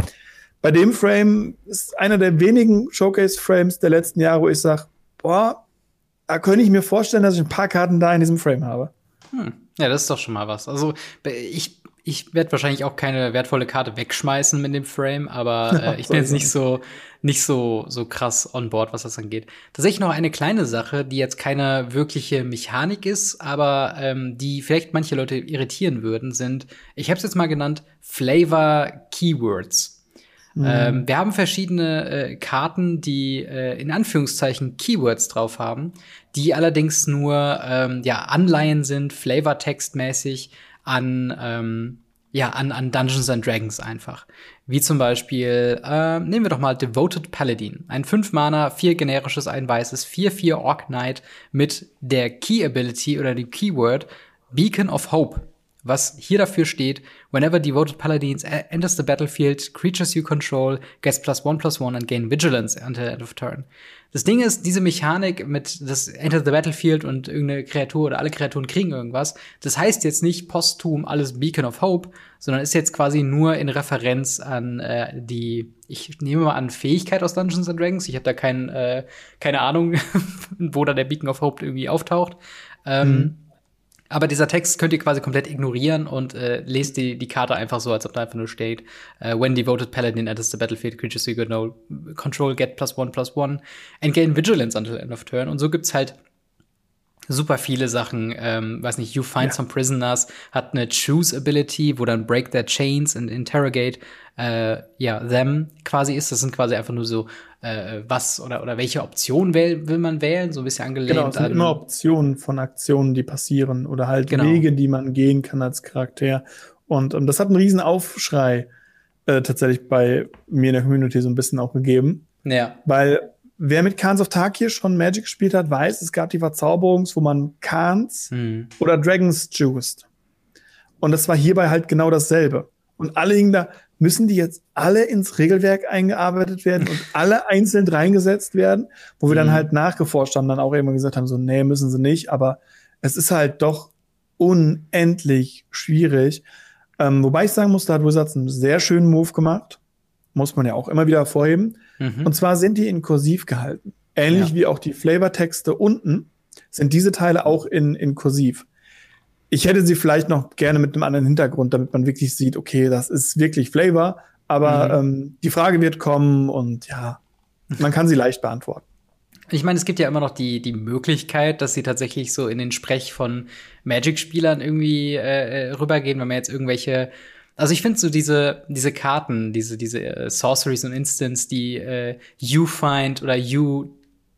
bei dem Frame ist einer der wenigen Showcase-Frames der letzten Jahre, wo ich sage, boah, da könnte ich mir vorstellen, dass ich ein paar Karten da in diesem Frame habe. Hm. Ja, das ist doch schon mal was. Also ich ich werde wahrscheinlich auch keine wertvolle Karte wegschmeißen mit dem Frame, aber äh, ich bin jetzt nicht so nicht so so krass on board, was das angeht. Tatsächlich noch eine kleine Sache, die jetzt keine wirkliche Mechanik ist, aber ähm, die vielleicht manche Leute irritieren würden, sind, ich habe es jetzt mal genannt, Flavor Keywords. Mhm. Ähm, wir haben verschiedene äh, Karten, die äh, in Anführungszeichen Keywords drauf haben, die allerdings nur ähm, ja Anleihen sind, Flavortext-mäßig an, ähm, ja, an, an Dungeons and Dragons einfach. Wie zum Beispiel, äh, nehmen wir doch mal Devoted Paladin. Ein 5-Mana, 4 generisches, ein weißes, 4-4 Orc Knight mit der Key Ability oder dem Keyword Beacon of Hope. Was hier dafür steht, whenever devoted paladins enters the battlefield, creatures you control gets plus one plus one and gain vigilance until end of turn. Das Ding ist, diese Mechanik mit das enter the battlefield und irgendeine Kreatur oder alle Kreaturen kriegen irgendwas, das heißt jetzt nicht posthum alles Beacon of Hope, sondern ist jetzt quasi nur in Referenz an äh, die, ich nehme mal an, Fähigkeit aus Dungeons and Dragons. Ich habe da kein, äh, keine Ahnung, wo da der Beacon of Hope irgendwie auftaucht. Ähm, mhm. Aber dieser Text könnt ihr quasi komplett ignorieren und äh, lest die, die Karte einfach so, als ob da einfach nur steht, uh, when devoted paladin enters the battlefield, creatures you control, control get plus one plus one and gain vigilance until end of turn. Und so gibt's halt super viele Sachen, ähm, weiß nicht, You Find ja. Some Prisoners hat eine Choose Ability, wo dann Break Their Chains and Interrogate äh, ja, them quasi ist. Das sind quasi einfach nur so, äh, was oder, oder welche Option will, will man wählen, so ein bisschen angelehnt. Genau, es sind immer Optionen von Aktionen, die passieren oder halt genau. Wege, die man gehen kann als Charakter. Und ähm, das hat einen riesen Aufschrei äh, tatsächlich bei mir in der Community so ein bisschen auch gegeben. Ja. Weil wer mit Khans of Tarkir schon Magic gespielt hat, weiß, es gab die Verzauberungs, wo man Khans hm. oder Dragons juiced. Und das war hierbei halt genau dasselbe. Und alle hingen da, müssen die jetzt alle ins Regelwerk eingearbeitet werden und alle einzeln reingesetzt werden, wo wir dann halt nachgeforscht haben, dann auch immer gesagt haben, so, nee, müssen sie nicht, aber es ist halt doch unendlich schwierig. Ähm, wobei ich sagen muss, da hat Wizards einen sehr schönen Move gemacht. Muss man ja auch immer wieder hervorheben. Mhm. Und zwar sind die in kursiv gehalten. Ähnlich ja. wie auch die Flavortexte unten sind diese Teile auch in, in kursiv. Ich hätte sie vielleicht noch gerne mit einem anderen Hintergrund, damit man wirklich sieht, okay, das ist wirklich Flavor. Aber mhm. ähm, die Frage wird kommen und ja, man kann sie leicht beantworten. Ich meine, es gibt ja immer noch die, die Möglichkeit, dass sie tatsächlich so in den Sprech von Magic-Spielern irgendwie äh, äh rübergehen, wenn man jetzt irgendwelche also ich finde so diese diese Karten, diese diese äh, Sorceries und Instants, die äh, You Find oder You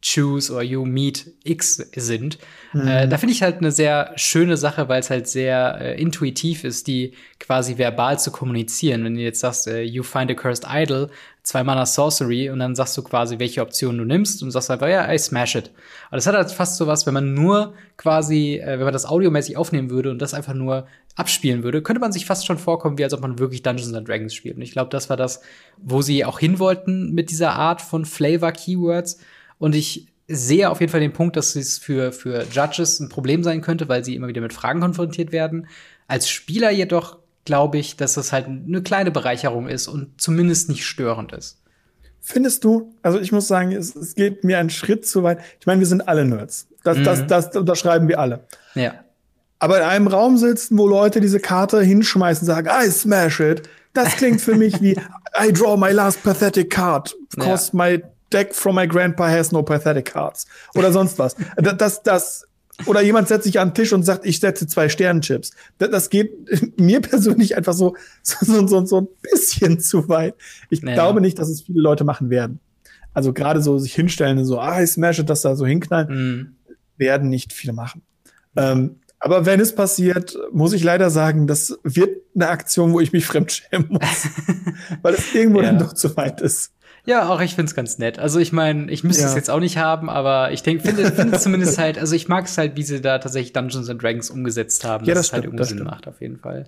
Choose oder You Meet X sind. Mhm. Äh, da finde ich halt eine sehr schöne Sache, weil es halt sehr äh, intuitiv ist, die quasi verbal zu kommunizieren. Wenn du jetzt sagst, äh, You Find a Cursed Idol, zwei Mana Sorcery und dann sagst du quasi, welche Option du nimmst und sagst einfach, ja, I smash it. Aber das hat halt fast so was, wenn man nur quasi, äh, wenn man das audiomäßig aufnehmen würde und das einfach nur abspielen würde, könnte man sich fast schon vorkommen, wie als ob man wirklich Dungeons and Dragons spielt. Und ich glaube, das war das, wo sie auch hin wollten mit dieser Art von Flavor-Keywords und ich sehe auf jeden Fall den Punkt, dass es für, für Judges ein Problem sein könnte, weil sie immer wieder mit Fragen konfrontiert werden. Als Spieler jedoch glaube ich, dass es halt eine kleine Bereicherung ist und zumindest nicht störend ist. Findest du? Also ich muss sagen, es, es geht mir einen Schritt zu weit. Ich meine, wir sind alle Nerds. Das, mhm. das, das unterschreiben wir alle. Ja. Aber in einem Raum sitzen, wo Leute diese Karte hinschmeißen, sagen, I smash it. Das klingt für mich wie I draw my last pathetic card. Cause ja. my deck from my grandpa has no pathetic cards. Oder sonst was. Das, das, oder jemand setzt sich an den Tisch und sagt, ich setze zwei Sternenchips. Das, das geht mir persönlich einfach so, so, so, so ein bisschen zu weit. Ich naja. glaube nicht, dass es viele Leute machen werden. Also gerade so sich hinstellen und so, ah, ich smash das da so hinknallen, mm. werden nicht viele machen. Ähm, aber wenn es passiert, muss ich leider sagen, das wird eine Aktion, wo ich mich fremdschämen muss. weil es irgendwo ja. dann doch zu weit ist. Ja, auch ich find's ganz nett. Also ich meine, ich müsste ja. es jetzt auch nicht haben, aber ich denke, finde find zumindest halt, also ich mag es halt, wie sie da tatsächlich Dungeons and Dragons umgesetzt haben, ja, das dass es halt irgendwie Sinn macht, auf jeden Fall.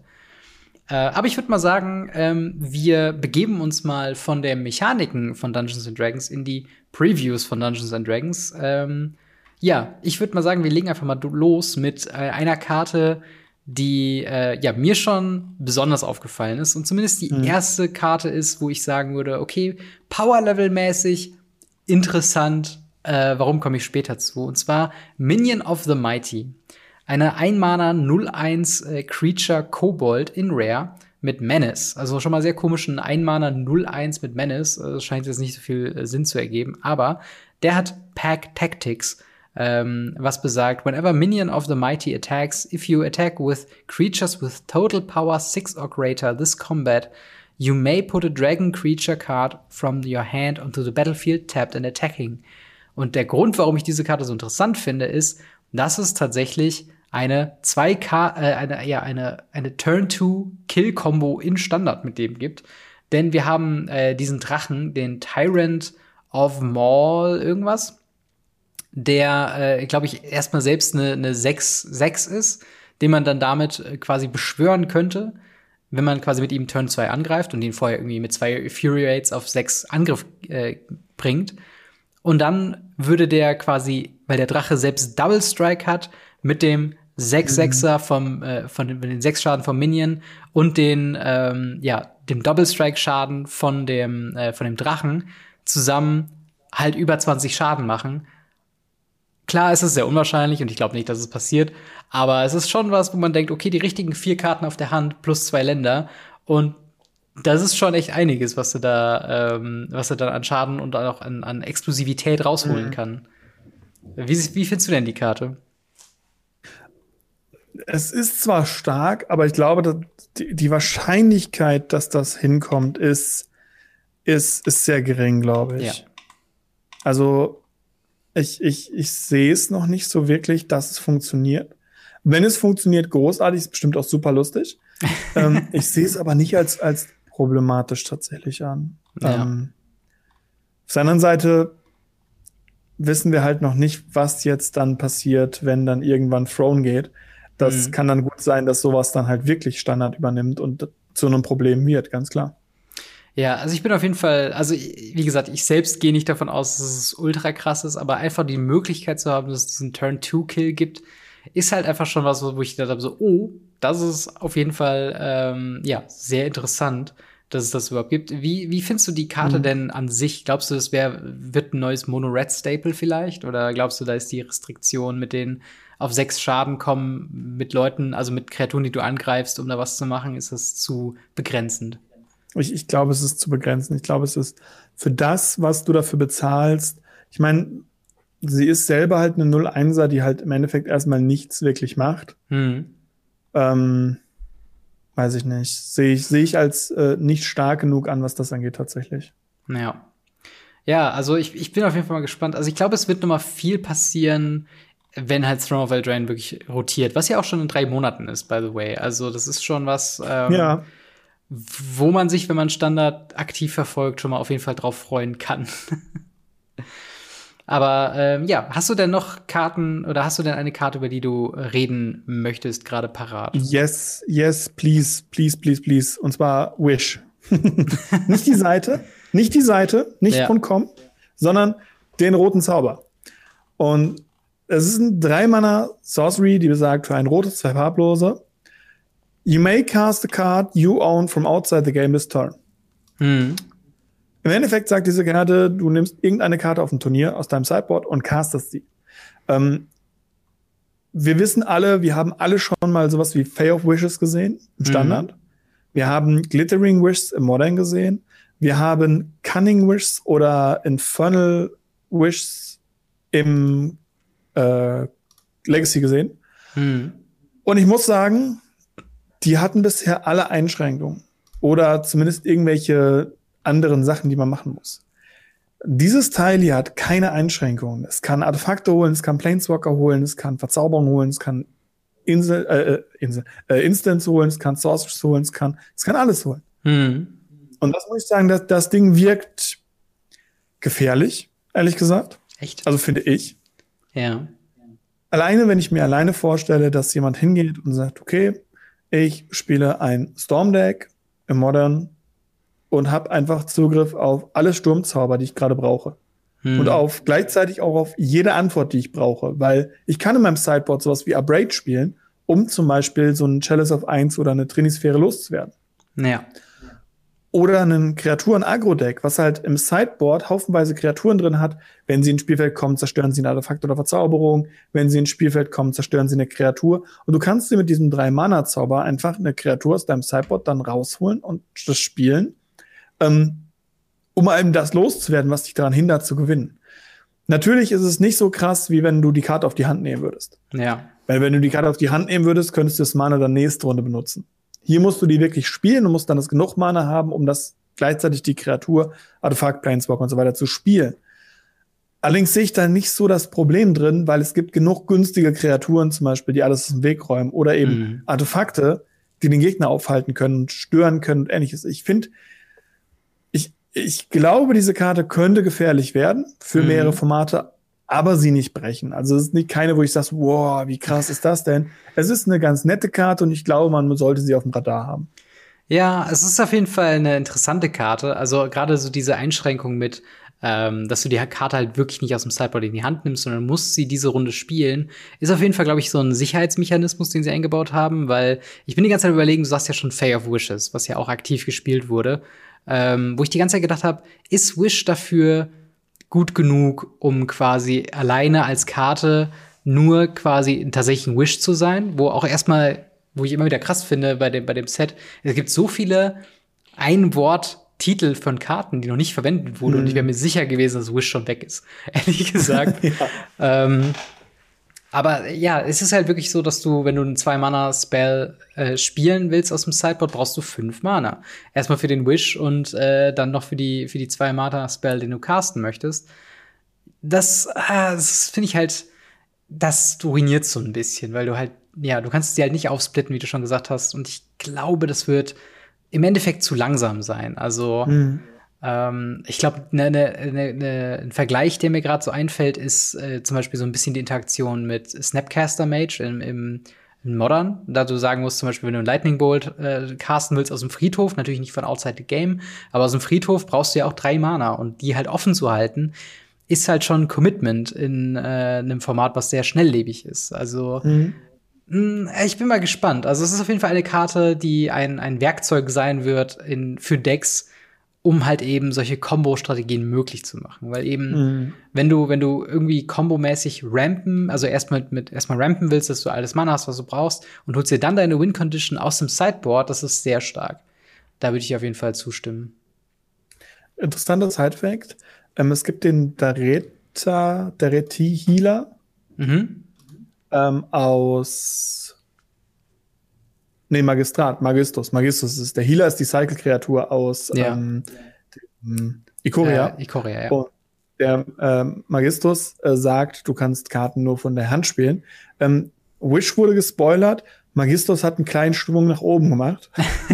Äh, aber ich würde mal sagen, ähm, wir begeben uns mal von der Mechaniken von Dungeons and Dragons in die Previews von Dungeons and Dragons. Ähm, ja, ich würde mal sagen, wir legen einfach mal los mit äh, einer Karte, die äh, ja mir schon besonders aufgefallen ist und zumindest die mhm. erste Karte ist, wo ich sagen würde, okay, Power Level mäßig interessant. Äh, warum komme ich später zu? Und zwar Minion of the Mighty, eine Einmana 01 äh, Creature Kobold in Rare mit Menace. Also schon mal sehr komischen Einmana 01 mit Menace. Das scheint jetzt nicht so viel äh, Sinn zu ergeben, aber der hat Pack Tactics ähm, was besagt, whenever minion of the mighty attacks, if you attack with creatures with total power 6 or greater this combat, you may put a dragon creature card from your hand onto the battlefield tapped and attacking. Und der Grund, warum ich diese Karte so interessant finde, ist, dass es tatsächlich eine 2K, äh, eine, ja, eine, eine Turn-to-Kill-Combo in Standard mit dem gibt. Denn wir haben äh, diesen Drachen, den Tyrant of Maul irgendwas der, äh, glaube ich, erstmal selbst eine, eine 6, 6 ist, den man dann damit äh, quasi beschwören könnte, wenn man quasi mit ihm Turn 2 angreift und ihn vorher irgendwie mit zwei Fury Rates auf sechs Angriff äh, bringt. Und dann würde der quasi, weil der Drache selbst Double Strike hat, mit dem 6-6er mhm. vom, äh, von den, den 6 Schaden vom Minion und den, ähm, ja, dem Double Strike Schaden von dem, äh, von dem Drachen zusammen halt über 20 Schaden machen. Klar, es ist sehr unwahrscheinlich und ich glaube nicht, dass es passiert, aber es ist schon was, wo man denkt, okay, die richtigen vier Karten auf der Hand plus zwei Länder und das ist schon echt einiges, was du da, ähm, was du dann an Schaden und auch an, an Explosivität rausholen mhm. kann. Wie, wie findest du denn die Karte? Es ist zwar stark, aber ich glaube, die, die Wahrscheinlichkeit, dass das hinkommt, ist, ist, ist sehr gering, glaube ich. Ja. Also ich, ich, ich sehe es noch nicht so wirklich, dass es funktioniert. Wenn es funktioniert, großartig, ist bestimmt auch super lustig. ähm, ich sehe es aber nicht als, als problematisch tatsächlich an. Ja. Ähm, auf der anderen Seite wissen wir halt noch nicht, was jetzt dann passiert, wenn dann irgendwann Throne geht. Das mhm. kann dann gut sein, dass sowas dann halt wirklich Standard übernimmt und zu einem Problem wird, ganz klar. Ja, also ich bin auf jeden Fall, also wie gesagt, ich selbst gehe nicht davon aus, dass es ultra krass ist, aber einfach die Möglichkeit zu haben, dass es diesen Turn-2-Kill gibt, ist halt einfach schon was, wo ich gedacht habe, so, oh, das ist auf jeden Fall, ähm, ja, sehr interessant, dass es das überhaupt gibt. Wie, wie findest du die Karte mhm. denn an sich? Glaubst du, das wär, wird ein neues Mono-Red-Staple vielleicht? Oder glaubst du, da ist die Restriktion mit den auf sechs Schaden kommen mit Leuten, also mit Kreaturen, die du angreifst, um da was zu machen, ist das zu begrenzend? Ich, ich glaube, es ist zu begrenzen. Ich glaube, es ist für das, was du dafür bezahlst. Ich meine, sie ist selber halt eine 0-1er, die halt im Endeffekt erstmal nichts wirklich macht. Hm. Ähm, weiß ich nicht. Sehe ich, sehe ich als äh, nicht stark genug an, was das angeht, tatsächlich. Ja. Ja, also ich, ich bin auf jeden Fall mal gespannt. Also ich glaube, es wird noch mal viel passieren, wenn halt Throne of Eldraine wirklich rotiert, was ja auch schon in drei Monaten ist, by the way. Also das ist schon was, ähm, ja wo man sich, wenn man Standard aktiv verfolgt, schon mal auf jeden Fall drauf freuen kann. Aber ähm, ja, hast du denn noch Karten oder hast du denn eine Karte, über die du reden möchtest, gerade parat? Yes, yes, please, please, please, please. Und zwar Wish. nicht die Seite, nicht die Seite, nicht ja. .com, sondern den roten Zauber. Und es ist ein Dreimanner Sorcery, die besagt, für ein rotes, zwei farblose You may cast a card you own from outside the game this turn. Hm. Im Endeffekt sagt diese Karte, du nimmst irgendeine Karte auf dem Turnier aus deinem Sideboard und castest sie. Ähm, wir wissen alle, wir haben alle schon mal sowas wie Fay of Wishes gesehen im hm. Standard. Mhm. Wir haben Glittering Wishes im Modern gesehen. Wir haben Cunning Wishes oder Infernal Wishes im äh, Legacy gesehen. Mhm. Und ich muss sagen, die hatten bisher alle Einschränkungen oder zumindest irgendwelche anderen Sachen, die man machen muss. Dieses Teil hier hat keine Einschränkungen. Es kann Artefakte holen, es kann Planeswalker holen, es kann Verzauberung holen, es kann Insel, äh, äh Insel, äh, Instance holen, es kann Sorceress holen, es kann, es kann alles holen. Mhm. Und das muss ich sagen, dass das Ding wirkt gefährlich, ehrlich gesagt. Echt? Also finde ich. Ja. Alleine, wenn ich mir alleine vorstelle, dass jemand hingeht und sagt, okay, ich spiele ein Storm Deck im Modern und habe einfach Zugriff auf alle Sturmzauber, die ich gerade brauche. Hm. Und auf gleichzeitig auch auf jede Antwort, die ich brauche. Weil ich kann in meinem Sideboard sowas wie Abrade spielen, um zum Beispiel so einen Chalice of 1 oder eine Trinisphäre loszuwerden. Naja. Oder einen Kreaturen-Agro-Deck, was halt im Sideboard haufenweise Kreaturen drin hat. Wenn sie ins Spielfeld kommen, zerstören sie ein Artefakt oder Verzauberung. Wenn sie ins Spielfeld kommen, zerstören sie eine Kreatur. Und du kannst dir mit diesem Drei-Mana-Zauber einfach eine Kreatur aus deinem Sideboard dann rausholen und das spielen, ähm, um eben das loszuwerden, was dich daran hindert zu gewinnen. Natürlich ist es nicht so krass, wie wenn du die Karte auf die Hand nehmen würdest. Ja. Weil wenn du die Karte auf die Hand nehmen würdest, könntest du das Mana dann nächste Runde benutzen. Hier musst du die wirklich spielen und musst dann das genug Mana haben, um das gleichzeitig die Kreatur, Artefakt, Planeswalker und so weiter zu spielen. Allerdings sehe ich da nicht so das Problem drin, weil es gibt genug günstige Kreaturen zum Beispiel, die alles aus dem Weg räumen oder eben mhm. Artefakte, die den Gegner aufhalten können, stören können und ähnliches. Ich finde, ich, ich glaube, diese Karte könnte gefährlich werden für mhm. mehrere Formate. Aber sie nicht brechen. Also es ist nicht keine, wo ich sage, wow, wie krass ist das denn? Es ist eine ganz nette Karte und ich glaube, man sollte sie auf dem Radar haben. Ja, es ist auf jeden Fall eine interessante Karte. Also gerade so diese Einschränkung mit, ähm, dass du die Karte halt wirklich nicht aus dem Sideboard in die Hand nimmst, sondern musst sie diese Runde spielen, ist auf jeden Fall, glaube ich, so ein Sicherheitsmechanismus, den sie eingebaut haben, weil ich bin die ganze Zeit überlegen, du sagst ja schon Fay of Wishes, was ja auch aktiv gespielt wurde, ähm, wo ich die ganze Zeit gedacht habe, ist Wish dafür gut genug, um quasi alleine als Karte nur quasi tatsächlich ein Wish zu sein, wo auch erstmal wo ich immer wieder krass finde bei dem, bei dem Set, es gibt so viele Ein-Wort-Titel von Karten, die noch nicht verwendet wurden. Mhm. Und ich wäre mir sicher gewesen, dass Wish schon weg ist. Ehrlich gesagt. ja. ähm, aber ja, es ist halt wirklich so, dass du, wenn du einen Zwei-Mana-Spell äh, spielen willst aus dem Sideboard, brauchst du fünf Mana. Erstmal für den Wish und äh, dann noch für die, für die Zwei-Mana-Spell, den du casten möchtest. Das, äh, das finde ich halt, das ruiniert so ein bisschen, weil du halt ja, du kannst sie halt nicht aufsplitten, wie du schon gesagt hast. Und ich glaube, das wird im Endeffekt zu langsam sein. Also, mhm. Ähm, ich glaube, ne, ne, ne, ne, ein Vergleich, der mir gerade so einfällt, ist äh, zum Beispiel so ein bisschen die Interaktion mit Snapcaster Mage im, im, Modern. Da du sagen musst, zum Beispiel, wenn du einen Lightning Bolt äh, casten willst aus dem Friedhof, natürlich nicht von Outside the Game, aber aus dem Friedhof brauchst du ja auch drei Mana und die halt offen zu halten ist halt schon ein Commitment in äh, einem Format, was sehr schnelllebig ist. Also mhm. Hm, ich bin mal gespannt. Also es ist auf jeden Fall eine Karte, die ein, ein Werkzeug sein wird in, für Decks, um halt eben solche Combo-Strategien möglich zu machen. Weil eben, mhm. wenn du, wenn du irgendwie combomäßig rampen, also erstmal mit, erstmal rampen willst, dass du alles Mana hast, was du brauchst, und holst dir dann deine Win-Condition aus dem Sideboard, das ist sehr stark. Da würde ich auf jeden Fall zustimmen. Interessanter Side-Fact. Ähm, es gibt den Dareta, Dareti Healer. Mhm ähm, aus Nee, Magistrat, Magistus. Magistus ist der Healer, ist die Cycle-Kreatur aus ja. ähm, Ikoria. Äh, Ikoria, ja. Und der ähm, Magistus äh, sagt, du kannst Karten nur von der Hand spielen. Ähm, Wish wurde gespoilert. Magistus hat einen kleinen Schwung nach oben gemacht.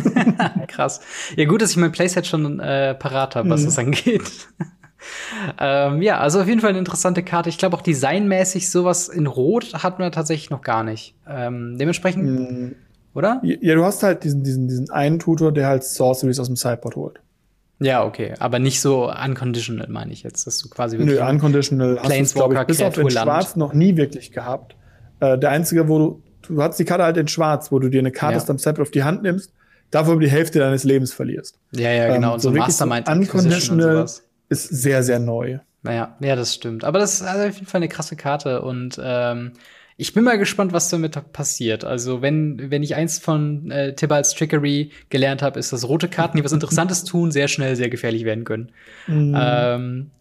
Krass. Ja, gut, dass ich mein Playset schon äh, parat habe, was mhm. das angeht ähm, ja, also auf jeden Fall eine interessante Karte. Ich glaube auch designmäßig sowas in Rot hatten wir tatsächlich noch gar nicht. Ähm, dementsprechend, mm. Oder? Ja, du hast halt diesen, diesen, diesen einen Tutor, der halt Sorceries aus dem Sideboard holt. Ja, okay, aber nicht so unconditional, meine ich jetzt, dass du quasi wirklich Nö, unconditional hast du, ich, bis auf den Schwarz noch nie wirklich gehabt. Äh, der einzige, wo du, du hast die Karte halt in Schwarz, wo du dir eine Karte ja. aus deinem Sideboard auf die Hand nimmst, dafür die Hälfte deines Lebens verlierst. Ja, ja, genau. Ähm, so, so Mastermind unconditional ist sehr, sehr neu. Naja, ja, das stimmt. Aber das ist also auf jeden Fall eine krasse Karte und ähm, ich bin mal gespannt, was damit passiert. Also, wenn, wenn ich eins von äh, Tibalds Trickery gelernt habe, ist, dass rote Karten, die was Interessantes tun, sehr schnell sehr gefährlich werden können. Mhm. Ähm,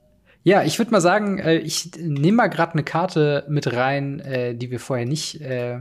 ja, ich würde mal sagen, äh, ich nehme mal gerade eine Karte mit rein, äh, die wir vorher nicht äh,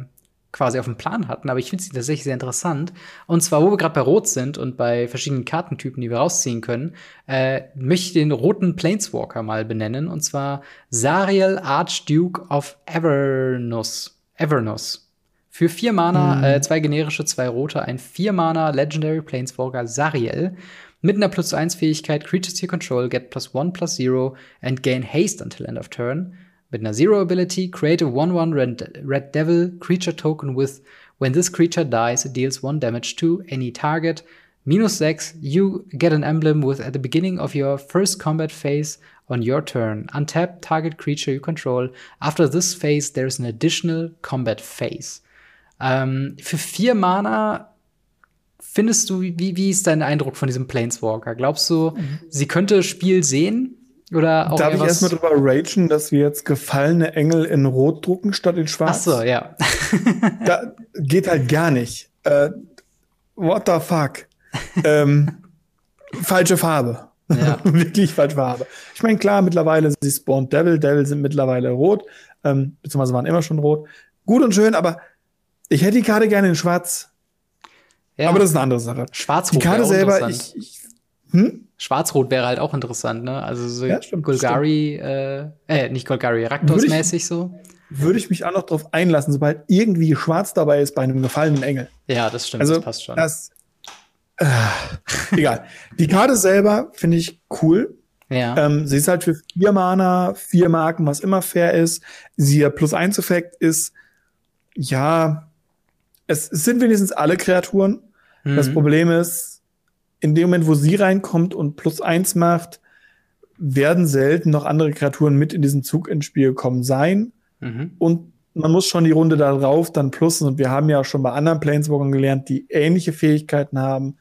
quasi auf dem Plan hatten, aber ich finde sie tatsächlich sehr interessant. Und zwar, wo wir gerade bei Rot sind und bei verschiedenen Kartentypen, die wir rausziehen können, äh, möchte ich den roten Planeswalker mal benennen. Und zwar Sariel Archduke of Avernus. Avernus. Für vier Mana, mhm. äh, zwei generische, zwei rote, ein vier Mana Legendary Planeswalker Sariel. Mit einer plus 1 Fähigkeit, Creatures you control get plus 1 plus 0 and gain haste until end of turn. Mit einer Zero Ability, create a 1-1 red, red Devil creature token with when this creature dies, it deals 1 damage to any target. Minus 6, you get an emblem with at the beginning of your first combat phase on your turn. Untap target creature you control. After this phase, there's an additional combat phase. Ähm, für vier Mana findest du, wie, wie ist dein Eindruck von diesem Planeswalker? Glaubst du, mhm. sie könnte Spiel sehen? Oder auch Darf ich erstmal drüber ragen, dass wir jetzt gefallene Engel in Rot drucken statt in Schwarz? Ach so, ja. da geht halt gar nicht. Äh, what the fuck? ähm, falsche Farbe. Ja. Wirklich falsche Farbe. Ich meine, klar, mittlerweile sie spawned Devil. Devil sind mittlerweile rot. Ähm, beziehungsweise waren immer schon rot. Gut und schön, aber ich hätte die Karte gerne in Schwarz. Ja. Aber das ist eine andere Sache. Schwarz Die Karte selber, ich, ich hm? Schwarz-Rot wäre halt auch interessant, ne? Also so ja, stimmt, Golgari, stimmt. Äh, äh, nicht Golgari, Raktos-mäßig so. Würde ich mich auch noch drauf einlassen, sobald irgendwie Schwarz dabei ist bei einem gefallenen Engel. Ja, das stimmt, also, das passt schon. Das, äh, egal. Die Karte selber finde ich cool. Ja. Ähm, sie ist halt für vier Mana, vier Marken, was immer fair ist. Sie plus eins Effekt ist, ja, es, es sind wenigstens alle Kreaturen. Mhm. Das Problem ist, in dem Moment, wo sie reinkommt und plus eins macht, werden selten noch andere Kreaturen mit in diesen Zug ins Spiel kommen sein. Mhm. Und man muss schon die Runde darauf dann plussen. Und wir haben ja auch schon bei anderen Planeswalkern gelernt, die ähnliche Fähigkeiten haben.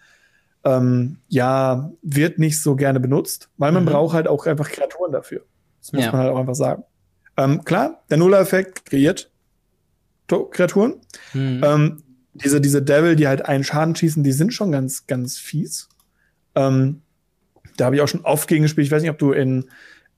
Ähm, ja, wird nicht so gerne benutzt, weil man mhm. braucht halt auch einfach Kreaturen dafür. Das muss ja. man halt auch einfach sagen. Ähm, klar, der Nuller-Effekt kreiert Kreaturen. Mhm. Ähm, diese, diese Devil, die halt einen Schaden schießen, die sind schon ganz, ganz fies. Ähm, da habe ich auch schon oft gegen gespielt. Ich weiß nicht, ob du in,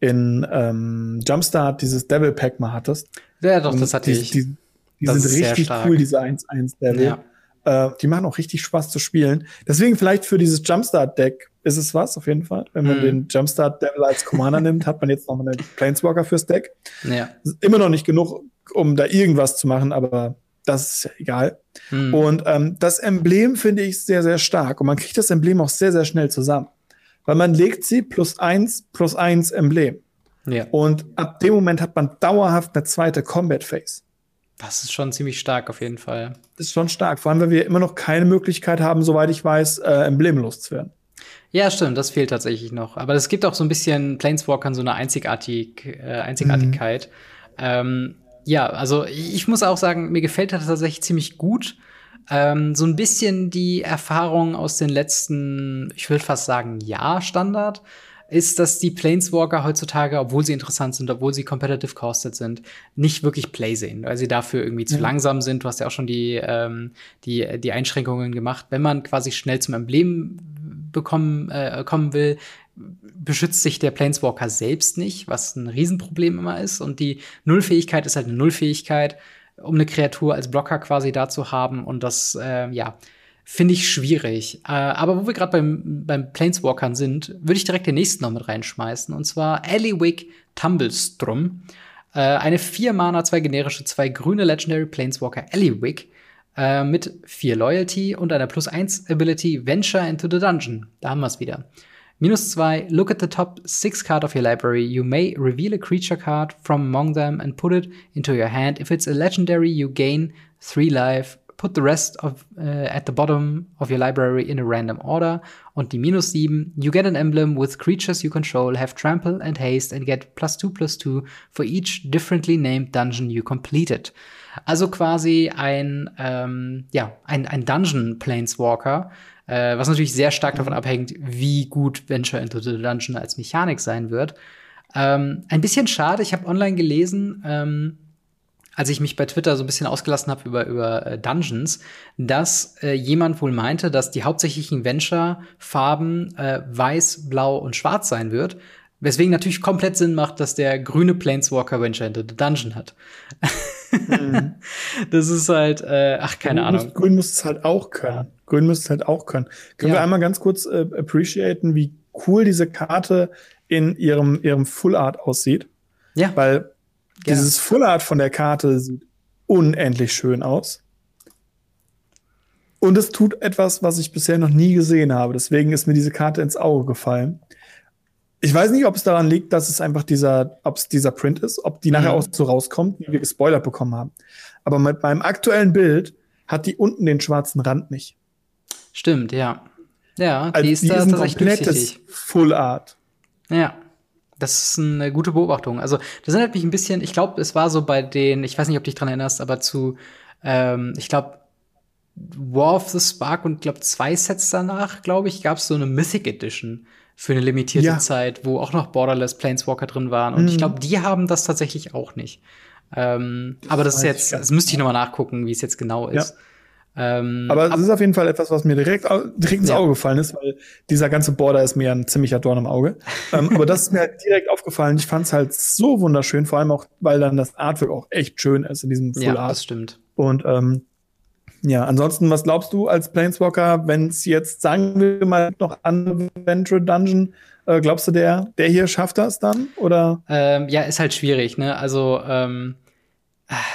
in ähm, Jumpstart dieses Devil Pack mal hattest. Ja, doch, das hatte die, ich. Die, die sind richtig cool, diese 1-1 Devil. Ja. Äh, die machen auch richtig Spaß zu spielen. Deswegen vielleicht für dieses Jumpstart-Deck ist es was, auf jeden Fall. Wenn man mhm. den Jumpstart Devil als Commander nimmt, hat man jetzt noch einen Planeswalker fürs Deck. Ja. Immer noch nicht genug, um da irgendwas zu machen, aber das ist ja egal. Mhm. Und ähm, das Emblem finde ich sehr, sehr stark. Und man kriegt das Emblem auch sehr, sehr schnell zusammen. Weil man legt sie plus eins, plus eins Emblem. Ja. Und ab dem Moment hat man dauerhaft eine zweite Combat Phase. Das ist schon ziemlich stark auf jeden Fall. Das ist schon stark, vor allem, weil wir immer noch keine Möglichkeit haben, soweit ich weiß, äh, emblemlos zu werden. Ja, stimmt, das fehlt tatsächlich noch. Aber es gibt auch so ein bisschen Planeswalkern so eine Einzigartig, äh, Einzigartigkeit. Mhm. Ähm, ja, also ich muss auch sagen, mir gefällt das tatsächlich ziemlich gut. Ähm, so ein bisschen die Erfahrung aus den letzten, ich würde fast sagen, Jahr Standard ist, dass die Planeswalker heutzutage, obwohl sie interessant sind, obwohl sie competitive costed sind, nicht wirklich Play sehen, weil sie dafür irgendwie zu ja. langsam sind. Du hast ja auch schon die, ähm, die, die Einschränkungen gemacht. Wenn man quasi schnell zum Emblem bekommen, äh, kommen will, beschützt sich der Planeswalker selbst nicht, was ein Riesenproblem immer ist. Und die Nullfähigkeit ist halt eine Nullfähigkeit, um eine Kreatur als Blocker quasi da zu haben. Und das, äh, ja, finde ich schwierig. Äh, aber wo wir gerade beim, beim Planeswalkern sind, würde ich direkt den nächsten noch mit reinschmeißen. Und zwar Eliwick Tumblestrum. Äh, eine vier Mana, zwei generische, zwei grüne Legendary Planeswalker Eliwick äh, mit vier Loyalty und einer plus eins Ability Venture into the Dungeon. Da haben wir es wieder. Minus zwei, look at the top six card of your library. You may reveal a creature card from among them and put it into your hand. If it's a legendary, you gain three life put the rest of uh, at the bottom of your library in a random order. Und die minus 7, you get an emblem with creatures you control, have trample and haste and get plus 2 plus 2 for each differently named dungeon you completed. Also quasi ein, ähm, ja, ein, ein Dungeon Planeswalker, äh, was natürlich sehr stark davon abhängt, wie gut Venture into the Dungeon als Mechanik sein wird. Ähm, ein bisschen schade, ich habe online gelesen, ähm, als ich mich bei Twitter so ein bisschen ausgelassen habe über, über äh, Dungeons, dass äh, jemand wohl meinte, dass die hauptsächlichen Venture-Farben äh, weiß, blau und schwarz sein wird. Weswegen natürlich komplett Sinn macht, dass der grüne Planeswalker Venture into the Dungeon hat. mhm. Das ist halt, äh, ach, keine grün Ahnung. Muss, grün muss es halt auch können. Grün muss es halt auch können. Können ja. wir einmal ganz kurz äh, appreciaten, wie cool diese Karte in ihrem, ihrem Full Art aussieht? Ja. Weil Gerne. Dieses Full Art von der Karte sieht unendlich schön aus. Und es tut etwas, was ich bisher noch nie gesehen habe. Deswegen ist mir diese Karte ins Auge gefallen. Ich weiß nicht, ob es daran liegt, dass es einfach dieser, ob es dieser Print ist, ob die mhm. nachher auch so rauskommt, wie wir gespoilert bekommen haben. Aber mit meinem aktuellen Bild hat die unten den schwarzen Rand nicht. Stimmt, ja. Ja, die also ist, die da ist ein komplettes Full Art. Ja. Das ist eine gute Beobachtung. Also, das erinnert mich ein bisschen, ich glaube, es war so bei den, ich weiß nicht, ob du dich dran erinnerst, aber zu, ähm, ich glaube, War of the Spark und glaube zwei Sets danach, glaube ich, gab es so eine Mythic Edition für eine limitierte ja. Zeit, wo auch noch Borderless Planeswalker drin waren. Und mhm. ich glaube, die haben das tatsächlich auch nicht. Ähm, aber das, das ist jetzt, das müsste ich noch mal nachgucken, wie es jetzt genau ist. Ja. Ähm, aber es ist auf jeden Fall etwas, was mir direkt, direkt ins Auge gefallen ist, weil dieser ganze Border ist mir ein ziemlicher Dorn im Auge. ähm, aber das ist mir halt direkt aufgefallen. Ich fand es halt so wunderschön, vor allem auch, weil dann das Artwork auch echt schön ist in diesem Full ja, Art. das stimmt. Und ähm, ja, ansonsten, was glaubst du als Planeswalker, wenn es jetzt, sagen wir mal, noch an Venture Dungeon, äh, glaubst du, der, der hier schafft das dann? Oder? Ähm, ja, ist halt schwierig, ne? Also, ähm,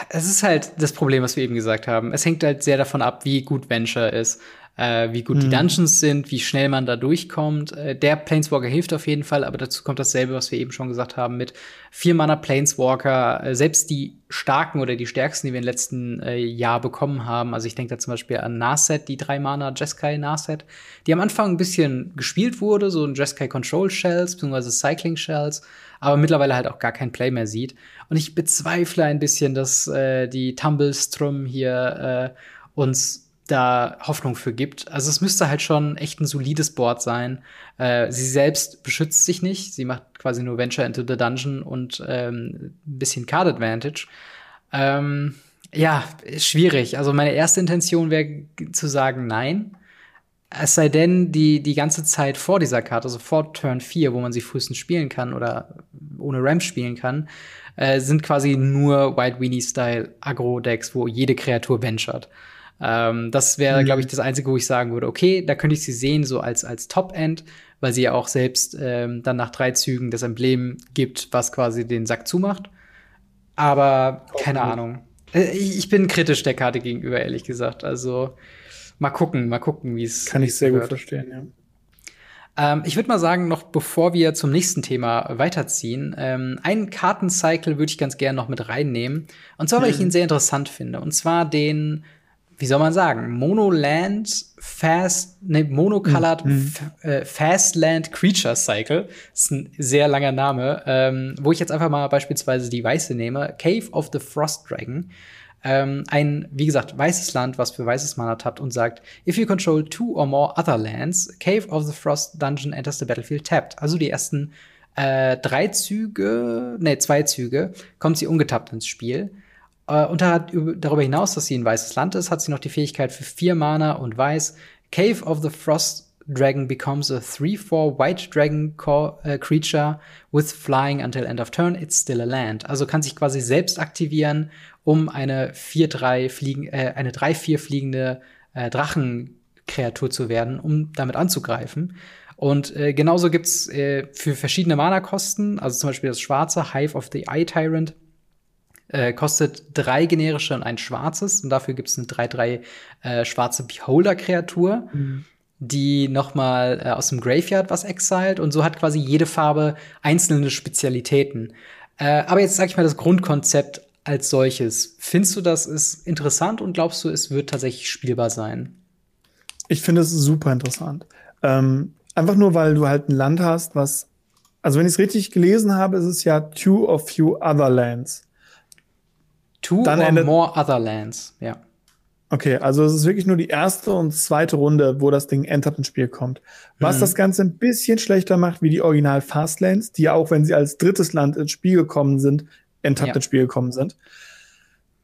es ist halt das Problem, was wir eben gesagt haben. Es hängt halt sehr davon ab, wie gut Venture ist. Äh, wie gut mhm. die Dungeons sind, wie schnell man da durchkommt. Äh, der Planeswalker hilft auf jeden Fall, aber dazu kommt dasselbe, was wir eben schon gesagt haben, mit vier Mana Planeswalker, äh, selbst die starken oder die stärksten, die wir im letzten äh, Jahr bekommen haben. Also ich denke da zum Beispiel an Narset, die drei Mana Jeskai Narset, die am Anfang ein bisschen gespielt wurde, so ein Jeskai Control Shells, beziehungsweise Cycling Shells, aber mittlerweile halt auch gar kein Play mehr sieht. Und ich bezweifle ein bisschen, dass äh, die Tumblestrum hier äh, uns da Hoffnung für gibt. Also es müsste halt schon echt ein solides Board sein. Äh, sie selbst beschützt sich nicht. Sie macht quasi nur Venture into the Dungeon und ähm, ein bisschen Card Advantage. Ähm, ja, schwierig. Also meine erste Intention wäre zu sagen nein. Es sei denn, die, die ganze Zeit vor dieser Karte, also vor Turn 4, wo man sie frühestens spielen kann oder ohne Ramp spielen kann, äh, sind quasi nur White Weenie-Style Agro-Decks, wo jede Kreatur ventured. Ähm, das wäre, mhm. glaube ich, das Einzige, wo ich sagen würde, okay, da könnte ich sie sehen, so als, als Top-End, weil sie ja auch selbst ähm, dann nach drei Zügen das Emblem gibt, was quasi den Sack zumacht. Aber okay. keine Ahnung. Äh, ich, ich bin kritisch der Karte gegenüber, ehrlich gesagt. Also mal gucken, mal gucken, wie es. Kann ich sehr wird. gut verstehen, ja. Ähm, ich würde mal sagen, noch bevor wir zum nächsten Thema weiterziehen, ähm, einen Kartencycle würde ich ganz gerne noch mit reinnehmen. Und zwar, weil ich mhm. ihn sehr interessant finde. Und zwar den wie soll man sagen, Monoland Fast, ne, Monocolored mhm. äh, Fastland Creature Cycle. Das ist ein sehr langer Name, ähm, wo ich jetzt einfach mal beispielsweise die weiße nehme. Cave of the Frost Dragon. Ähm, ein, wie gesagt, weißes Land, was für weißes Mana tappt und sagt, if you control two or more other lands, Cave of the Frost Dungeon enters the battlefield tapped. Also die ersten äh, drei Züge, ne, zwei Züge, kommt sie ungetappt ins Spiel. Äh, und darüber hinaus, dass sie ein weißes Land ist, hat sie noch die Fähigkeit für vier Mana und weiß. Cave of the Frost Dragon becomes a 3-4 White Dragon uh, Creature with Flying until end of turn. It's still a land. Also kann sich quasi selbst aktivieren, um eine 4-3 fliegen, äh, eine 3-4 fliegende äh, Drachenkreatur zu werden, um damit anzugreifen. Und äh, genauso gibt's äh, für verschiedene Mana-Kosten, also zum Beispiel das schwarze Hive of the Eye Tyrant, äh, kostet drei generische und ein schwarzes. Und dafür gibt es eine 3-3 äh, schwarze Beholder-Kreatur, mhm. die noch mal äh, aus dem Graveyard was exiled. Und so hat quasi jede Farbe einzelne Spezialitäten. Äh, aber jetzt sag ich mal das Grundkonzept als solches. Findest du, das ist interessant und glaubst du, es wird tatsächlich spielbar sein? Ich finde es super interessant. Ähm, einfach nur, weil du halt ein Land hast, was, also wenn ich es richtig gelesen habe, ist es ja Two of Few Other Lands. Two Dann or more other lands, ja. Okay, also es ist wirklich nur die erste und zweite Runde, wo das Ding entert ins Spiel kommt. Was mhm. das Ganze ein bisschen schlechter macht wie die Original Fastlands, die ja auch, wenn sie als drittes Land ins Spiel gekommen sind, entert ja. ins Spiel gekommen sind.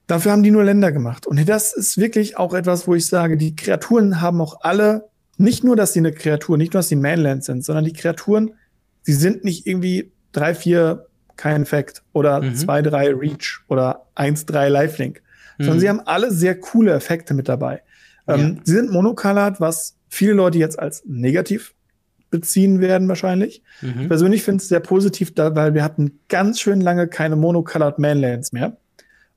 Dafür haben die nur Länder gemacht. Und das ist wirklich auch etwas, wo ich sage, die Kreaturen haben auch alle, nicht nur, dass sie eine Kreatur, nicht nur, dass sie Mainland sind, sondern die Kreaturen, sie sind nicht irgendwie drei, vier kein Fact oder mhm. 2-3 Reach oder 1-3 Lifelink. Mhm. Sondern sie haben alle sehr coole Effekte mit dabei. Ähm, ja. Sie sind monocolored, was viele Leute jetzt als negativ beziehen werden wahrscheinlich. Mhm. Ich persönlich finde es sehr positiv, da, weil wir hatten ganz schön lange keine monocolored Manlands mehr.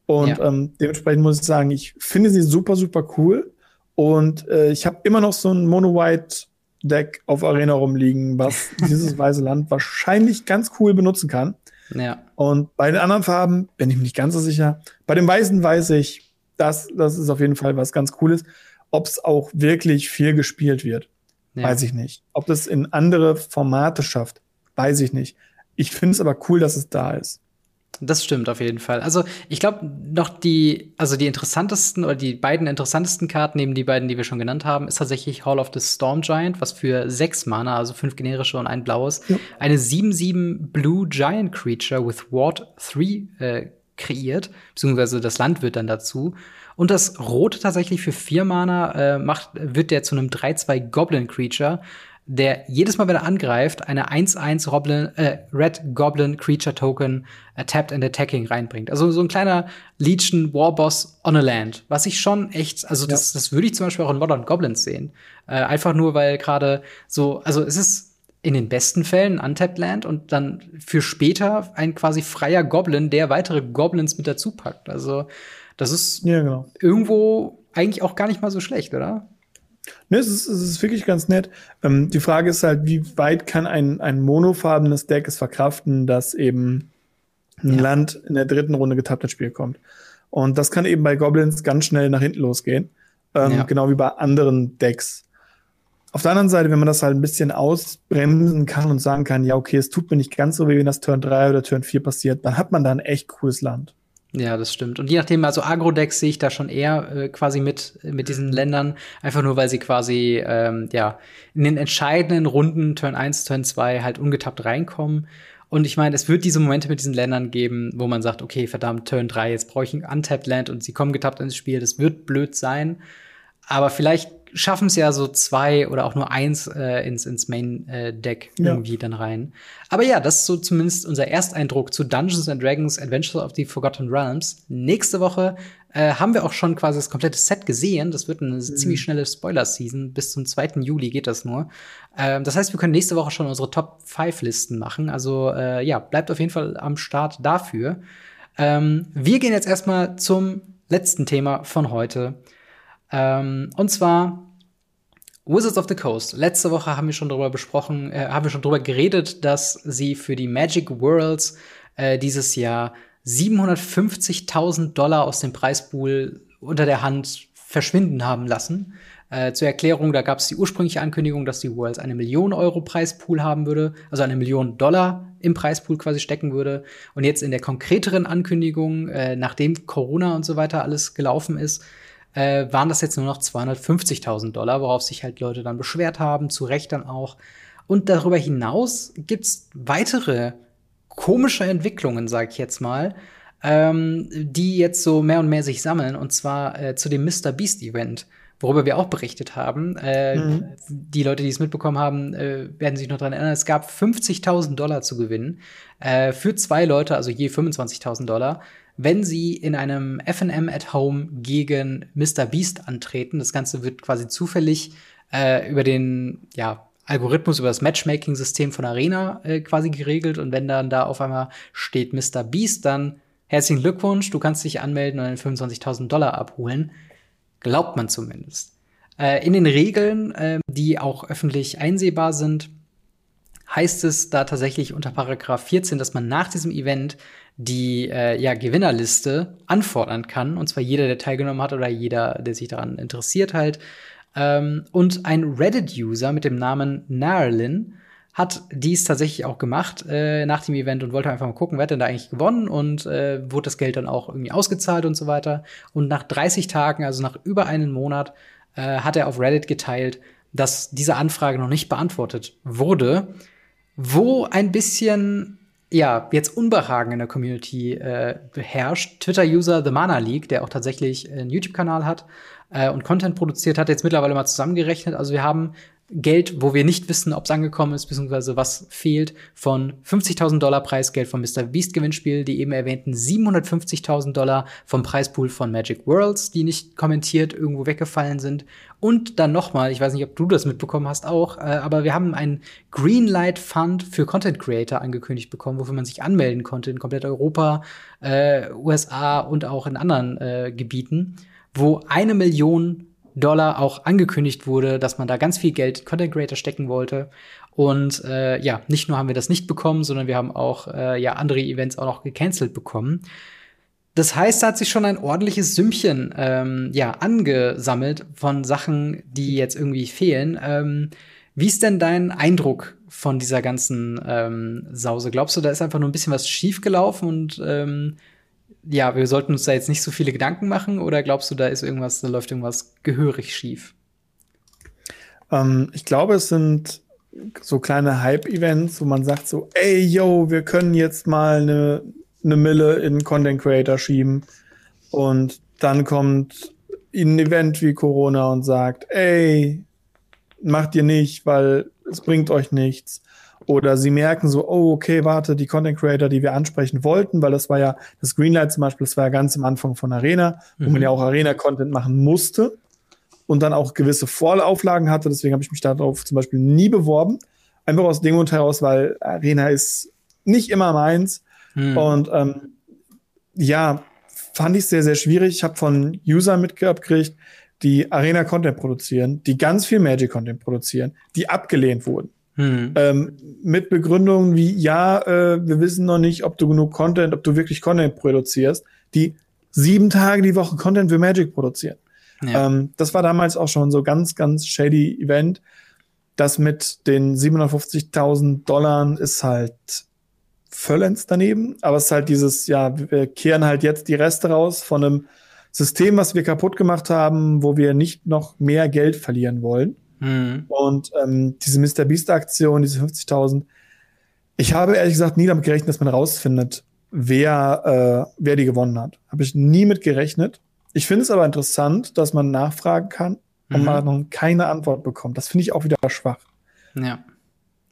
Und ja. ähm, dementsprechend muss ich sagen, ich finde sie super, super cool. Und äh, ich habe immer noch so ein Mono-White Deck auf Arena rumliegen, was dieses weiße Land wahrscheinlich ganz cool benutzen kann. Ja. Und bei den anderen Farben bin ich mir nicht ganz so sicher. Bei dem Weißen weiß ich, dass das ist auf jeden Fall was ganz Cooles. Ob es auch wirklich viel gespielt wird, ja. weiß ich nicht. Ob das in andere Formate schafft, weiß ich nicht. Ich finde es aber cool, dass es da ist. Das stimmt auf jeden Fall. Also ich glaube noch die, also die interessantesten oder die beiden interessantesten Karten neben die beiden, die wir schon genannt haben, ist tatsächlich Hall of the Storm Giant, was für sechs Mana, also fünf generische und ein blaues, ja. eine 7-7 Blue Giant Creature with Ward 3 äh, kreiert, beziehungsweise das Land wird dann dazu. Und das Rote tatsächlich für vier Mana äh, macht, wird der zu einem 3-2 Goblin Creature der jedes Mal, wenn er angreift, eine 1-1 Roblin, äh, Red Goblin Creature Token äh, tapped and attacking reinbringt. Also so ein kleiner Legion Warboss on a Land, was ich schon echt, also das, ja. das würde ich zum Beispiel auch in Modern Goblins sehen. Äh, einfach nur, weil gerade so, also es ist in den besten Fällen Untapped Land und dann für später ein quasi freier Goblin, der weitere Goblins mit dazu packt. Also das ist ja, genau. irgendwo eigentlich auch gar nicht mal so schlecht, oder? Ne, es ist, es ist wirklich ganz nett. Ähm, die Frage ist halt, wie weit kann ein, ein monofarbenes Deck es verkraften, dass eben ein ja. Land in der dritten Runde getappt ins Spiel kommt. Und das kann eben bei Goblins ganz schnell nach hinten losgehen. Ähm, ja. Genau wie bei anderen Decks. Auf der anderen Seite, wenn man das halt ein bisschen ausbremsen kann und sagen kann, ja, okay, es tut mir nicht ganz so weh, wenn das Turn 3 oder Turn 4 passiert, dann hat man da ein echt cooles Land. Ja, das stimmt. Und je nachdem, also Agro-Decks sehe ich da schon eher äh, quasi mit, mit diesen Ländern, einfach nur, weil sie quasi, ähm, ja, in den entscheidenden Runden, Turn 1, Turn 2, halt ungetappt reinkommen. Und ich meine, es wird diese Momente mit diesen Ländern geben, wo man sagt, okay, verdammt, Turn 3, jetzt brauche ich ein Untapped Land und sie kommen getappt ins Spiel. Das wird blöd sein. Aber vielleicht schaffen es ja so zwei oder auch nur eins äh, ins, ins Main-Deck äh, irgendwie ja. dann rein. Aber ja, das ist so zumindest unser Ersteindruck zu Dungeons and Dragons Adventures of the Forgotten Realms. Nächste Woche äh, haben wir auch schon quasi das komplette Set gesehen. Das wird eine mhm. ziemlich schnelle Spoiler-Season. Bis zum 2. Juli geht das nur. Ähm, das heißt, wir können nächste Woche schon unsere Top-5-Listen machen. Also äh, ja, bleibt auf jeden Fall am Start dafür. Ähm, wir gehen jetzt erstmal zum letzten Thema von heute. Ähm, und zwar Wizards of the Coast. Letzte Woche haben wir schon darüber besprochen, äh, haben wir schon darüber geredet, dass sie für die Magic Worlds äh, dieses Jahr 750.000 Dollar aus dem Preispool unter der Hand verschwinden haben lassen. Äh, zur Erklärung, da gab es die ursprüngliche Ankündigung, dass die Worlds eine Million Euro Preispool haben würde, also eine Million Dollar im Preispool quasi stecken würde. Und jetzt in der konkreteren Ankündigung, äh, nachdem Corona und so weiter alles gelaufen ist, äh, waren das jetzt nur noch 250.000 Dollar, worauf sich halt Leute dann beschwert haben, zu Recht dann auch. Und darüber hinaus gibt's weitere komische Entwicklungen, sag ich jetzt mal, ähm, die jetzt so mehr und mehr sich sammeln, und zwar äh, zu dem Mr. Beast Event worüber wir auch berichtet haben. Äh, mhm. Die Leute, die es mitbekommen haben, äh, werden sich noch daran erinnern. Es gab 50.000 Dollar zu gewinnen äh, für zwei Leute, also je 25.000 Dollar wenn sie in einem FNM at Home gegen Mr. Beast antreten. Das Ganze wird quasi zufällig äh, über den ja, Algorithmus, über das Matchmaking-System von Arena äh, quasi geregelt. Und wenn dann da auf einmal steht Mr. Beast, dann herzlichen Glückwunsch, du kannst dich anmelden und 25.000 Dollar abholen. Glaubt man zumindest. Äh, in den Regeln, äh, die auch öffentlich einsehbar sind, heißt es da tatsächlich unter Paragraph 14, dass man nach diesem Event die äh, ja, Gewinnerliste anfordern kann. Und zwar jeder, der teilgenommen hat oder jeder, der sich daran interessiert halt. Ähm, und ein Reddit-User mit dem Namen Narlin hat dies tatsächlich auch gemacht äh, nach dem Event und wollte einfach mal gucken, wer hat denn da eigentlich gewonnen und äh, wurde das Geld dann auch irgendwie ausgezahlt und so weiter. Und nach 30 Tagen, also nach über einen Monat, äh, hat er auf Reddit geteilt, dass diese Anfrage noch nicht beantwortet wurde, wo ein bisschen ja, jetzt Unbehagen in der Community äh, beherrscht. Twitter-User The Mana League, der auch tatsächlich einen YouTube-Kanal hat äh, und Content produziert, hat jetzt mittlerweile mal zusammengerechnet. Also wir haben Geld, wo wir nicht wissen, ob es angekommen ist, beziehungsweise was fehlt, von 50.000 Dollar Preisgeld vom Mr. Beast Gewinnspiel, die eben erwähnten 750.000 Dollar vom Preispool von Magic Worlds, die nicht kommentiert irgendwo weggefallen sind. Und dann nochmal, ich weiß nicht, ob du das mitbekommen hast auch, äh, aber wir haben einen Greenlight Fund für Content Creator angekündigt bekommen, wofür man sich anmelden konnte in komplett Europa, äh, USA und auch in anderen äh, Gebieten, wo eine Million Dollar auch angekündigt wurde, dass man da ganz viel Geld Content Creator stecken wollte. Und äh, ja, nicht nur haben wir das nicht bekommen, sondern wir haben auch äh, ja andere Events auch noch gecancelt bekommen. Das heißt, da hat sich schon ein ordentliches Sümmchen ähm, ja angesammelt von Sachen, die jetzt irgendwie fehlen. Ähm, wie ist denn dein Eindruck von dieser ganzen ähm, Sause? Glaubst du, da ist einfach nur ein bisschen was schiefgelaufen und ähm, ja, wir sollten uns da jetzt nicht so viele Gedanken machen oder glaubst du, da ist irgendwas, da läuft irgendwas gehörig schief? Ähm, ich glaube, es sind so kleine Hype-Events, wo man sagt so, ey, yo, wir können jetzt mal eine, eine Mille in Content Creator schieben und dann kommt ein Event wie Corona und sagt, ey, macht ihr nicht, weil es bringt euch nichts. Oder sie merken so, oh, okay, warte, die Content Creator, die wir ansprechen wollten, weil das war ja, das Greenlight zum Beispiel, das war ja ganz am Anfang von Arena, wo mhm. man ja auch Arena-Content machen musste und dann auch gewisse Vorauflagen hatte. Deswegen habe ich mich darauf zum Beispiel nie beworben. Einfach aus dem Grund heraus, weil Arena ist nicht immer meins. Mhm. Und ähm, ja, fand ich sehr, sehr schwierig. Ich habe von Usern mitgekriegt, die Arena-Content produzieren, die ganz viel Magic-Content produzieren, die abgelehnt wurden. Hm. Ähm, mit Begründungen wie, ja, äh, wir wissen noch nicht, ob du genug Content, ob du wirklich Content produzierst, die sieben Tage die Woche Content für Magic produzieren. Ja. Ähm, das war damals auch schon so ganz, ganz shady Event. Das mit den 750.000 Dollar ist halt völlends daneben, aber es ist halt dieses, ja, wir kehren halt jetzt die Reste raus von einem System, was wir kaputt gemacht haben, wo wir nicht noch mehr Geld verlieren wollen. Mhm. Und ähm, diese Mr. Beast-Aktion, diese 50.000, ich habe ehrlich gesagt nie damit gerechnet, dass man rausfindet, wer, äh, wer die gewonnen hat. Habe ich nie mit gerechnet. Ich finde es aber interessant, dass man nachfragen kann und mhm. man keine Antwort bekommt. Das finde ich auch wieder schwach. Ja.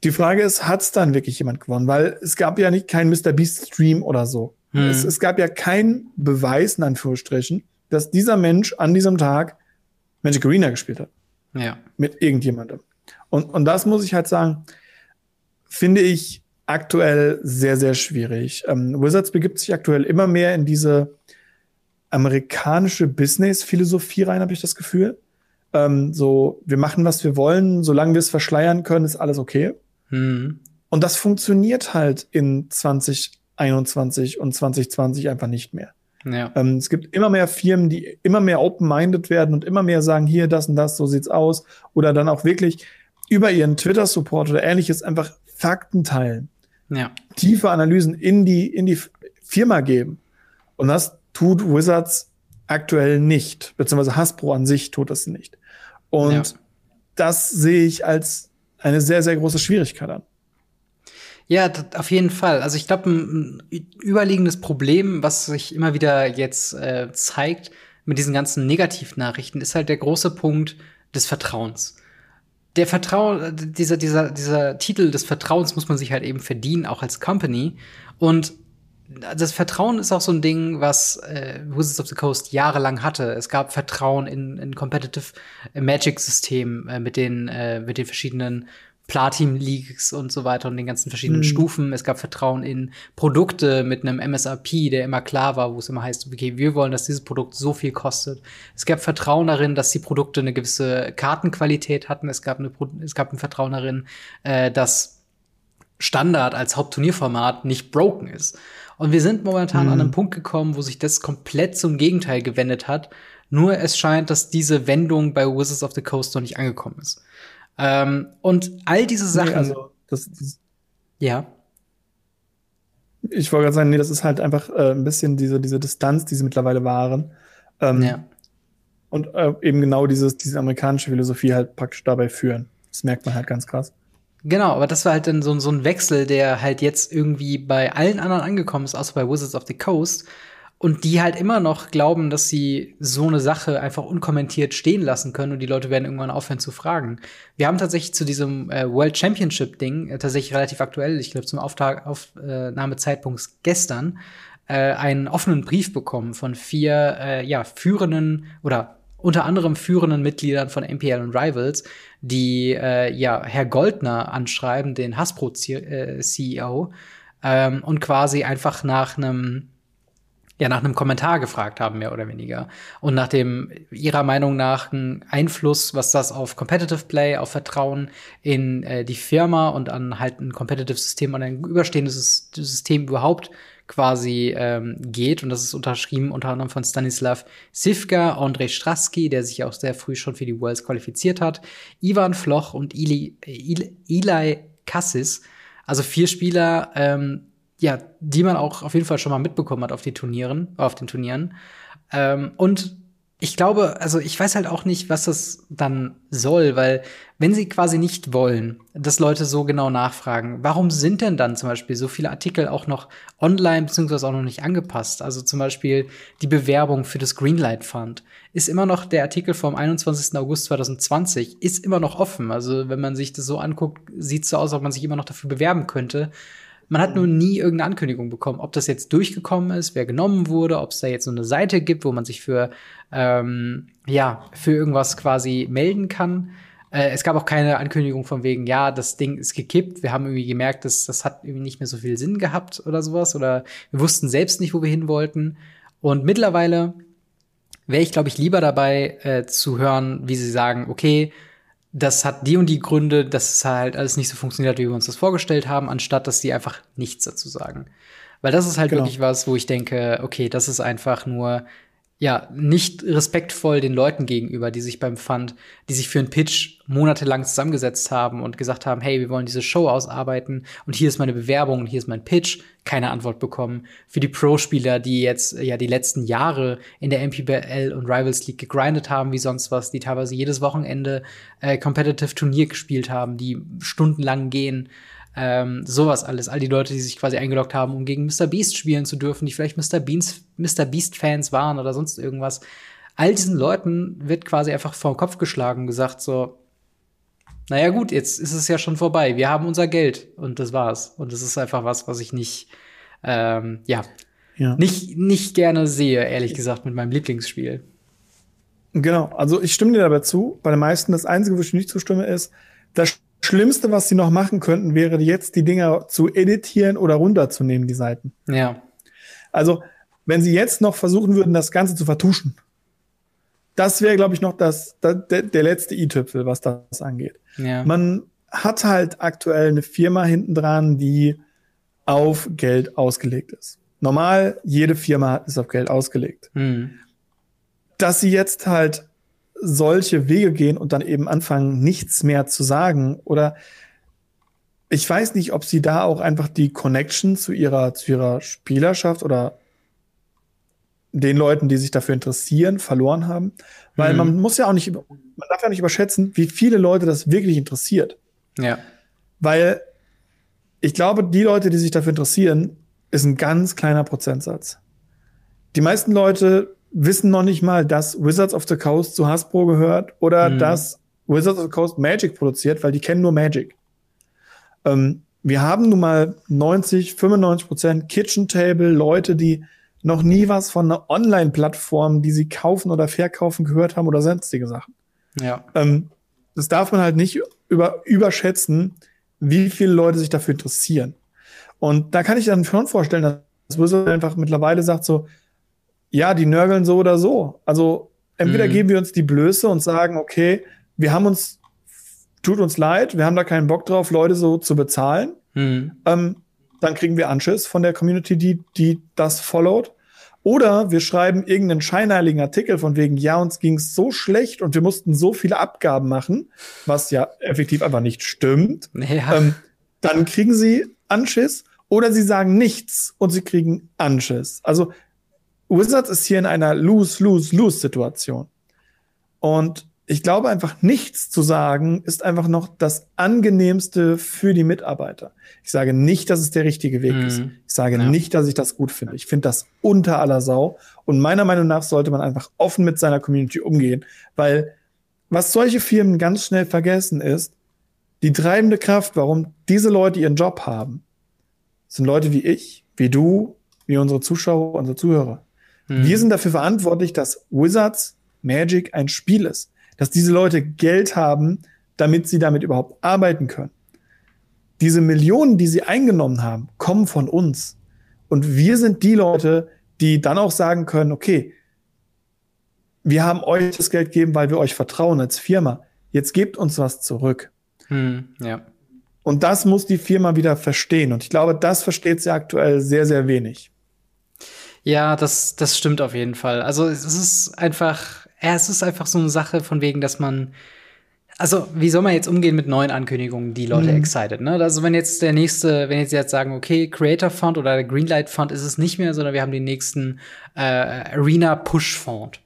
Die Frage ist, hat es dann wirklich jemand gewonnen? Weil es gab ja nicht keinen Mr. Beast Stream oder so. Mhm. Es, es gab ja keinen Beweis, in Anführungsstrichen, dass dieser Mensch an diesem Tag Magic Arena gespielt hat. Ja. Mit irgendjemandem. Und, und das muss ich halt sagen, finde ich aktuell sehr, sehr schwierig. Ähm, Wizards begibt sich aktuell immer mehr in diese amerikanische Business-Philosophie rein, habe ich das Gefühl. Ähm, so, wir machen, was wir wollen, solange wir es verschleiern können, ist alles okay. Mhm. Und das funktioniert halt in 2021 und 2020 einfach nicht mehr. Ja. Ähm, es gibt immer mehr Firmen, die immer mehr open-minded werden und immer mehr sagen, hier, das und das, so sieht's aus. Oder dann auch wirklich über ihren Twitter-Support oder ähnliches einfach Fakten teilen. Ja. Tiefe Analysen in die, in die Firma geben. Und das tut Wizards aktuell nicht. Beziehungsweise Hasbro an sich tut das nicht. Und ja. das sehe ich als eine sehr, sehr große Schwierigkeit an. Ja, auf jeden Fall. Also ich glaube, ein, überliegendes Problem, was sich immer wieder jetzt äh, zeigt mit diesen ganzen Negativnachrichten, ist halt der große Punkt des Vertrauens. Der Vertrauen, dieser, dieser, dieser Titel des Vertrauens muss man sich halt eben verdienen, auch als Company. Und das Vertrauen ist auch so ein Ding, was äh, Wizards of the Coast jahrelang hatte. Es gab Vertrauen in, in Competitive Magic-System äh, mit den äh, mit den verschiedenen Platin-Leagues und so weiter und den ganzen verschiedenen mhm. Stufen. Es gab Vertrauen in Produkte mit einem MSRP, der immer klar war, wo es immer heißt, okay, wir wollen, dass dieses Produkt so viel kostet. Es gab Vertrauen darin, dass die Produkte eine gewisse Kartenqualität hatten. Es gab, eine, es gab ein Vertrauen darin, äh, dass Standard als Hauptturnierformat nicht broken ist. Und wir sind momentan mhm. an einem Punkt gekommen, wo sich das komplett zum Gegenteil gewendet hat. Nur es scheint, dass diese Wendung bei Wizards of the Coast noch nicht angekommen ist. Ähm, und all diese Sachen. Nee, also, das, das ja. Ich wollte gerade sagen, nee, das ist halt einfach äh, ein bisschen diese, diese Distanz, die sie mittlerweile wahren. Ähm, ja. Und äh, eben genau dieses, diese amerikanische Philosophie halt praktisch dabei führen. Das merkt man halt ganz krass. Genau, aber das war halt dann so, so ein Wechsel, der halt jetzt irgendwie bei allen anderen angekommen ist, außer bei Wizards of the Coast. Und die halt immer noch glauben, dass sie so eine Sache einfach unkommentiert stehen lassen können und die Leute werden irgendwann aufhören zu fragen. Wir haben tatsächlich zu diesem äh, World Championship Ding äh, tatsächlich relativ aktuell, ich glaube zum Auftag, Aufnahmezeitpunkt gestern, äh, einen offenen Brief bekommen von vier äh, ja, führenden oder unter anderem führenden Mitgliedern von MPL und Rivals, die äh, ja Herr Goldner anschreiben, den Hasbro CEO, äh, ähm, und quasi einfach nach einem ja nach einem Kommentar gefragt haben, mehr oder weniger. Und nach dem ihrer Meinung nach ein Einfluss, was das auf Competitive Play, auf Vertrauen in äh, die Firma und an halt ein Competitive System und ein überstehendes System überhaupt quasi ähm, geht. Und das ist unterschrieben unter anderem von Stanislav Sivka, Andrei Straski, der sich auch sehr früh schon für die Worlds qualifiziert hat, Ivan Floch und Ili, Ili, Eli Kassis. Also vier Spieler, ähm, ja, die man auch auf jeden Fall schon mal mitbekommen hat auf die Turnieren, auf den Turnieren. Ähm, und ich glaube, also ich weiß halt auch nicht, was das dann soll, weil wenn sie quasi nicht wollen, dass Leute so genau nachfragen, warum sind denn dann zum Beispiel so viele Artikel auch noch online beziehungsweise auch noch nicht angepasst? Also zum Beispiel die Bewerbung für das Greenlight Fund ist immer noch der Artikel vom 21. August 2020 ist immer noch offen. Also wenn man sich das so anguckt, sieht es so aus, als ob man sich immer noch dafür bewerben könnte. Man hat nur nie irgendeine Ankündigung bekommen, ob das jetzt durchgekommen ist, wer genommen wurde, ob es da jetzt so eine Seite gibt, wo man sich für, ähm, ja, für irgendwas quasi melden kann. Äh, es gab auch keine Ankündigung von wegen, ja, das Ding ist gekippt. Wir haben irgendwie gemerkt, dass das hat irgendwie nicht mehr so viel Sinn gehabt oder sowas. Oder wir wussten selbst nicht, wo wir hin wollten. Und mittlerweile wäre ich, glaube ich, lieber dabei äh, zu hören, wie sie sagen, okay, das hat die und die Gründe, dass es halt alles nicht so funktioniert, wie wir uns das vorgestellt haben, anstatt dass sie einfach nichts dazu sagen. Weil das ist halt genau. wirklich was, wo ich denke, okay, das ist einfach nur ja, nicht respektvoll den Leuten gegenüber, die sich beim Fund, die sich für einen Pitch monatelang zusammengesetzt haben und gesagt haben, hey, wir wollen diese Show ausarbeiten und hier ist meine Bewerbung und hier ist mein Pitch, keine Antwort bekommen. Für die Pro-Spieler, die jetzt ja die letzten Jahre in der MPBL und Rivals League gegrindet haben, wie sonst was, die teilweise jedes Wochenende äh, Competitive Turnier gespielt haben, die stundenlang gehen, ähm, sowas alles. All die Leute, die sich quasi eingeloggt haben, um gegen Mr. Beast spielen zu dürfen, die vielleicht Mr. Beans, Mr. Beast-Fans waren oder sonst irgendwas. All diesen Leuten wird quasi einfach vor den Kopf geschlagen und gesagt so, naja gut, jetzt ist es ja schon vorbei. Wir haben unser Geld und das war's. Und das ist einfach was, was ich nicht, ähm, ja, ja. Nicht, nicht gerne sehe, ehrlich gesagt, mit meinem Lieblingsspiel. Genau, also ich stimme dir dabei zu. Bei den meisten das Einzige, wo ich nicht zustimme, ist, das Schlimmste, was sie noch machen könnten, wäre jetzt die Dinger zu editieren oder runterzunehmen, die Seiten. Ja. Also, wenn sie jetzt noch versuchen würden, das Ganze zu vertuschen, das wäre, glaube ich, noch das, das der, der, letzte i-Tüpfel, was das angeht. Ja. Man hat halt aktuell eine Firma hinten dran, die auf Geld ausgelegt ist. Normal, jede Firma ist auf Geld ausgelegt. Mhm. Dass sie jetzt halt solche Wege gehen und dann eben anfangen, nichts mehr zu sagen. Oder ich weiß nicht, ob sie da auch einfach die Connection zu ihrer, zu ihrer Spielerschaft oder den Leuten, die sich dafür interessieren, verloren haben. Weil mhm. man muss ja auch nicht, man darf ja nicht überschätzen, wie viele Leute das wirklich interessiert. Ja. Weil ich glaube, die Leute, die sich dafür interessieren, ist ein ganz kleiner Prozentsatz. Die meisten Leute wissen noch nicht mal, dass Wizards of the Coast zu Hasbro gehört oder mhm. dass Wizards of the Coast Magic produziert, weil die kennen nur Magic. Ähm, wir haben nun mal 90, 95 Prozent Kitchen Table Leute, die noch nie was von einer Online-Plattform, die sie kaufen oder verkaufen, gehört haben oder sonstige Sachen. Ja. Ähm, das darf man halt nicht über, überschätzen, wie viele Leute sich dafür interessieren. Und da kann ich dann schon vorstellen, dass Wizards einfach mittlerweile sagt so, ja, die nörgeln so oder so. Also entweder mhm. geben wir uns die Blöße und sagen, okay, wir haben uns, tut uns leid, wir haben da keinen Bock drauf, Leute so zu bezahlen. Mhm. Ähm, dann kriegen wir Anschiss von der Community, die, die das followt. Oder wir schreiben irgendeinen scheinheiligen Artikel von wegen, ja, uns ging's so schlecht und wir mussten so viele Abgaben machen, was ja effektiv einfach nicht stimmt. Ja. Ähm, dann kriegen sie Anschiss oder sie sagen nichts und sie kriegen Anschiss. Also Wizards ist hier in einer Lose-Lose-Lose-Situation. Und ich glaube einfach, nichts zu sagen ist einfach noch das angenehmste für die Mitarbeiter. Ich sage nicht, dass es der richtige Weg mhm. ist. Ich sage ja. nicht, dass ich das gut finde. Ich finde das unter aller Sau. Und meiner Meinung nach sollte man einfach offen mit seiner Community umgehen, weil was solche Firmen ganz schnell vergessen ist, die treibende Kraft, warum diese Leute ihren Job haben, sind Leute wie ich, wie du, wie unsere Zuschauer, unsere Zuhörer. Mhm. Wir sind dafür verantwortlich, dass Wizards Magic ein Spiel ist. Dass diese Leute Geld haben, damit sie damit überhaupt arbeiten können. Diese Millionen, die sie eingenommen haben, kommen von uns. Und wir sind die Leute, die dann auch sagen können, okay, wir haben euch das Geld gegeben, weil wir euch vertrauen als Firma. Jetzt gebt uns was zurück. Hm, ja. Und das muss die Firma wieder verstehen. Und ich glaube, das versteht sie aktuell sehr, sehr wenig. Ja, das, das stimmt auf jeden Fall. Also es ist einfach, ja, es ist einfach so eine Sache von wegen, dass man, also wie soll man jetzt umgehen mit neuen Ankündigungen, die Leute mhm. excited, ne? Also wenn jetzt der nächste, wenn jetzt jetzt sagen, okay, Creator Fund oder Greenlight Fund ist es nicht mehr, sondern wir haben den nächsten äh, Arena Push Fund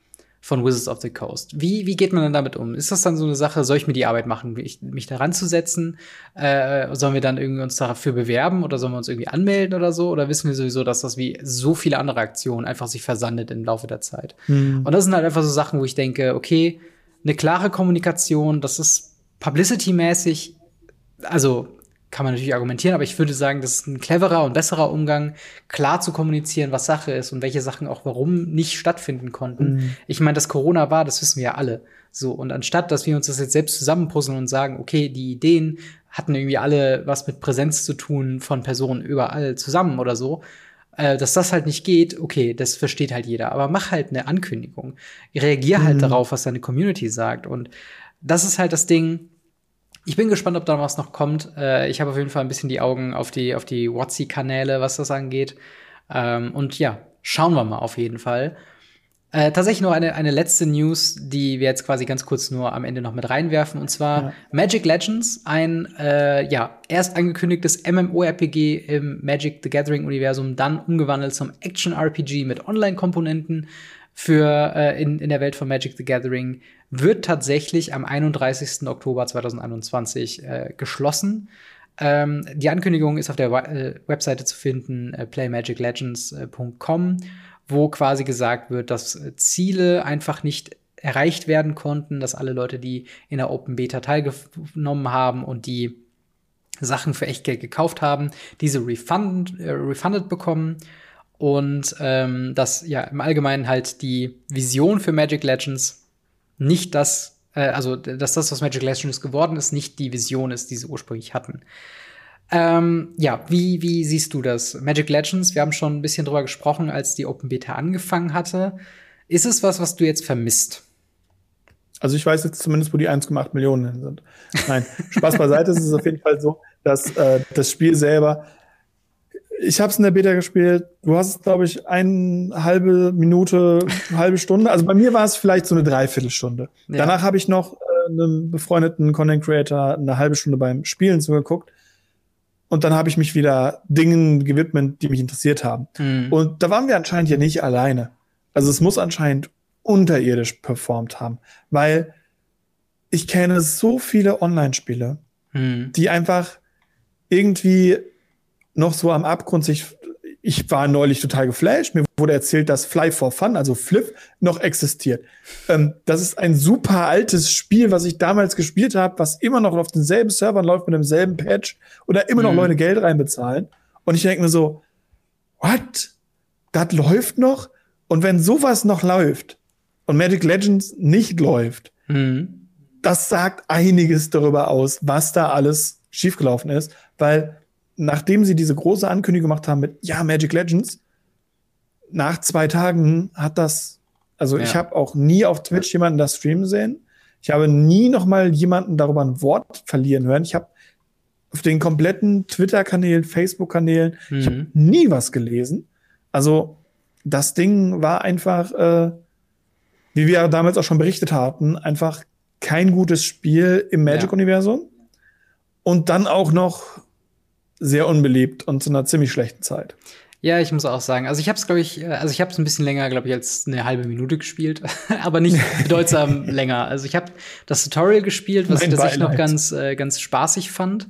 von Wizards of the Coast. Wie, wie geht man dann damit um? Ist das dann so eine Sache, soll ich mir die Arbeit machen, mich, mich daran zu setzen? Äh, sollen wir dann irgendwie uns dafür bewerben oder sollen wir uns irgendwie anmelden oder so? Oder wissen wir sowieso, dass das wie so viele andere Aktionen einfach sich versandet im Laufe der Zeit? Mhm. Und das sind halt einfach so Sachen, wo ich denke, okay, eine klare Kommunikation, das ist publicity-mäßig, also kann man natürlich argumentieren, aber ich würde sagen, das ist ein cleverer und besserer Umgang, klar zu kommunizieren, was Sache ist und welche Sachen auch warum nicht stattfinden konnten. Mhm. Ich meine, dass Corona war, das wissen wir ja alle. So, und anstatt, dass wir uns das jetzt selbst zusammenpuzzeln und sagen, okay, die Ideen hatten irgendwie alle was mit Präsenz zu tun von Personen überall zusammen oder so, äh, dass das halt nicht geht, okay, das versteht halt jeder. Aber mach halt eine Ankündigung. Reagier halt mhm. darauf, was deine Community sagt. Und das ist halt das Ding. Ich bin gespannt, ob da was noch kommt. Äh, ich habe auf jeden Fall ein bisschen die Augen auf die, auf die WhatsApp-Kanäle, was das angeht. Ähm, und ja, schauen wir mal auf jeden Fall. Äh, tatsächlich nur eine, eine letzte News, die wir jetzt quasi ganz kurz nur am Ende noch mit reinwerfen. Und zwar ja. Magic Legends, ein äh, ja, erst angekündigtes MMORPG im Magic the Gathering-Universum, dann umgewandelt zum Action-RPG mit Online-Komponenten für äh, in, in der Welt von Magic the Gathering, wird tatsächlich am 31. Oktober 2021 äh, geschlossen. Ähm, die Ankündigung ist auf der äh, Webseite zu finden, äh, playmagiclegends.com wo quasi gesagt wird, dass äh, Ziele einfach nicht erreicht werden konnten, dass alle Leute, die in der Open Beta teilgenommen haben und die Sachen für Echtgeld gekauft haben, diese refund, äh, refunded bekommen und ähm, dass ja im Allgemeinen halt die Vision für Magic Legends nicht das, äh, also dass das, was Magic Legends geworden ist, nicht die Vision ist, die sie ursprünglich hatten. Ähm, ja, wie, wie siehst du das? Magic Legends, wir haben schon ein bisschen drüber gesprochen, als die Open Beta angefangen hatte. Ist es was, was du jetzt vermisst? Also ich weiß jetzt zumindest, wo die 1,8 Millionen sind. Nein, Spaß beiseite, es ist auf jeden Fall so, dass äh, das Spiel selber, ich habe es in der Beta gespielt, du hast es, glaube ich, eine halbe Minute, eine halbe Stunde. Also bei mir war es vielleicht so eine Dreiviertelstunde. Ja. Danach habe ich noch äh, einem befreundeten Content Creator eine halbe Stunde beim Spielen zugeguckt. Und dann habe ich mich wieder Dingen gewidmet, die mich interessiert haben. Mhm. Und da waren wir anscheinend ja nicht alleine. Also es muss anscheinend unterirdisch performt haben, weil ich kenne so viele Online-Spiele, mhm. die einfach irgendwie noch so am Abgrund sich ich war neulich total geflasht. Mir wurde erzählt, dass Fly for Fun, also Flip, noch existiert. Ähm, das ist ein super altes Spiel, was ich damals gespielt habe, was immer noch auf denselben Servern läuft mit demselben Patch oder immer noch mhm. Leute Geld reinbezahlen. Und ich denke mir so, what? Das läuft noch? Und wenn sowas noch läuft und Magic Legends nicht läuft, mhm. das sagt einiges darüber aus, was da alles schiefgelaufen ist, weil nachdem sie diese große Ankündigung gemacht haben mit, ja, Magic Legends, nach zwei Tagen hat das, also ja. ich habe auch nie auf Twitch jemanden das streamen sehen. Ich habe nie noch mal jemanden darüber ein Wort verlieren hören. Ich habe auf den kompletten Twitter-Kanälen, Facebook-Kanälen, mhm. ich habe nie was gelesen. Also das Ding war einfach, äh, wie wir damals auch schon berichtet hatten, einfach kein gutes Spiel im Magic-Universum. Ja. Und dann auch noch sehr unbeliebt und zu einer ziemlich schlechten Zeit. Ja, ich muss auch sagen, also ich habe es, glaube ich, äh, also ich habe es ein bisschen länger, glaube ich, als eine halbe Minute gespielt, aber nicht bedeutsam länger. Also ich habe das Tutorial gespielt, was mein ich tatsächlich noch ganz, äh, ganz spaßig fand.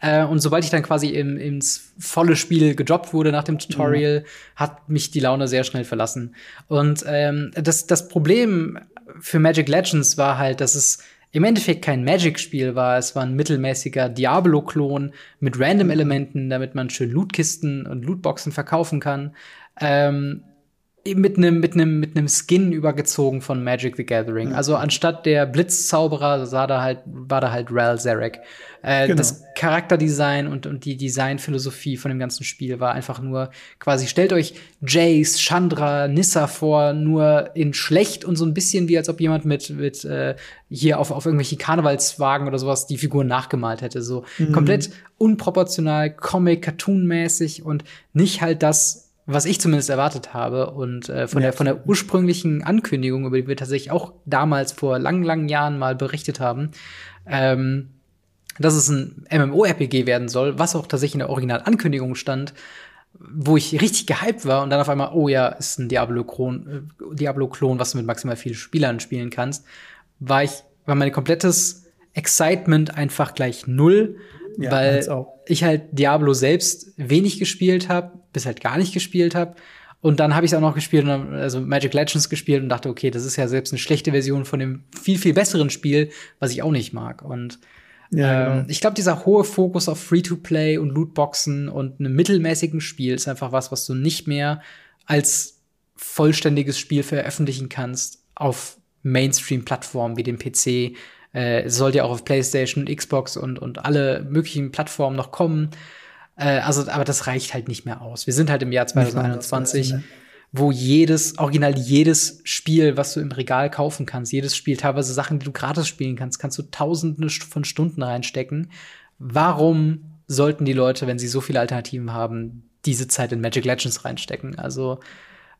Äh, und sobald ich dann quasi im, ins volle Spiel gedroppt wurde nach dem Tutorial, mhm. hat mich die Laune sehr schnell verlassen. Und ähm, das, das Problem für Magic Legends war halt, dass es im Endeffekt kein Magic-Spiel war. Es war ein mittelmäßiger Diablo-Klon mit Random-Elementen, damit man schön Lootkisten und Lootboxen verkaufen kann. Ähm, mit einem mit einem mit einem Skin übergezogen von Magic the Gathering. Mhm. Also anstatt der Blitzzauberer sah da halt war da halt Ral Zarek. Äh, genau. Das Charakterdesign und und die Designphilosophie von dem ganzen Spiel war einfach nur quasi stellt euch Jace, Chandra, Nissa vor, nur in schlecht und so ein bisschen wie als ob jemand mit mit äh, hier auf auf irgendwelche Karnevalswagen oder sowas die Figuren nachgemalt hätte, so mhm. komplett unproportional, Comic, Cartoon-mäßig und nicht halt das was ich zumindest erwartet habe und äh, von ja, der von der ursprünglichen Ankündigung, über die wir tatsächlich auch damals vor langen, langen Jahren mal berichtet haben, ähm, dass es ein MMORPG werden soll, was auch tatsächlich in der Originalankündigung stand, wo ich richtig gehypt war und dann auf einmal, oh ja, ist ein Diablo-Klon, äh, Diablo-Klon, was du mit maximal vielen Spielern spielen kannst, war ich, war mein komplettes Excitement einfach gleich null, ja, weil ich halt Diablo selbst wenig gespielt habe bis halt gar nicht gespielt habe. Und dann habe ich es auch noch gespielt, also Magic Legends gespielt und dachte, okay, das ist ja selbst eine schlechte Version von dem viel, viel besseren Spiel, was ich auch nicht mag. Und ja, ähm, genau. ich glaube, dieser hohe Fokus auf Free-to-Play und Lootboxen und einem mittelmäßigen Spiel ist einfach was, was du nicht mehr als vollständiges Spiel veröffentlichen kannst auf Mainstream-Plattformen wie dem PC. Äh, es sollte ja auch auf PlayStation, Xbox und, und alle möglichen Plattformen noch kommen. Äh, also, aber das reicht halt nicht mehr aus. Wir sind halt im Jahr 2021 wo jedes, original jedes Spiel, was du im Regal kaufen kannst, jedes Spiel, teilweise Sachen, die du gratis spielen kannst, kannst du tausende von Stunden reinstecken. Warum sollten die Leute, wenn sie so viele Alternativen haben, diese Zeit in Magic Legends reinstecken? Also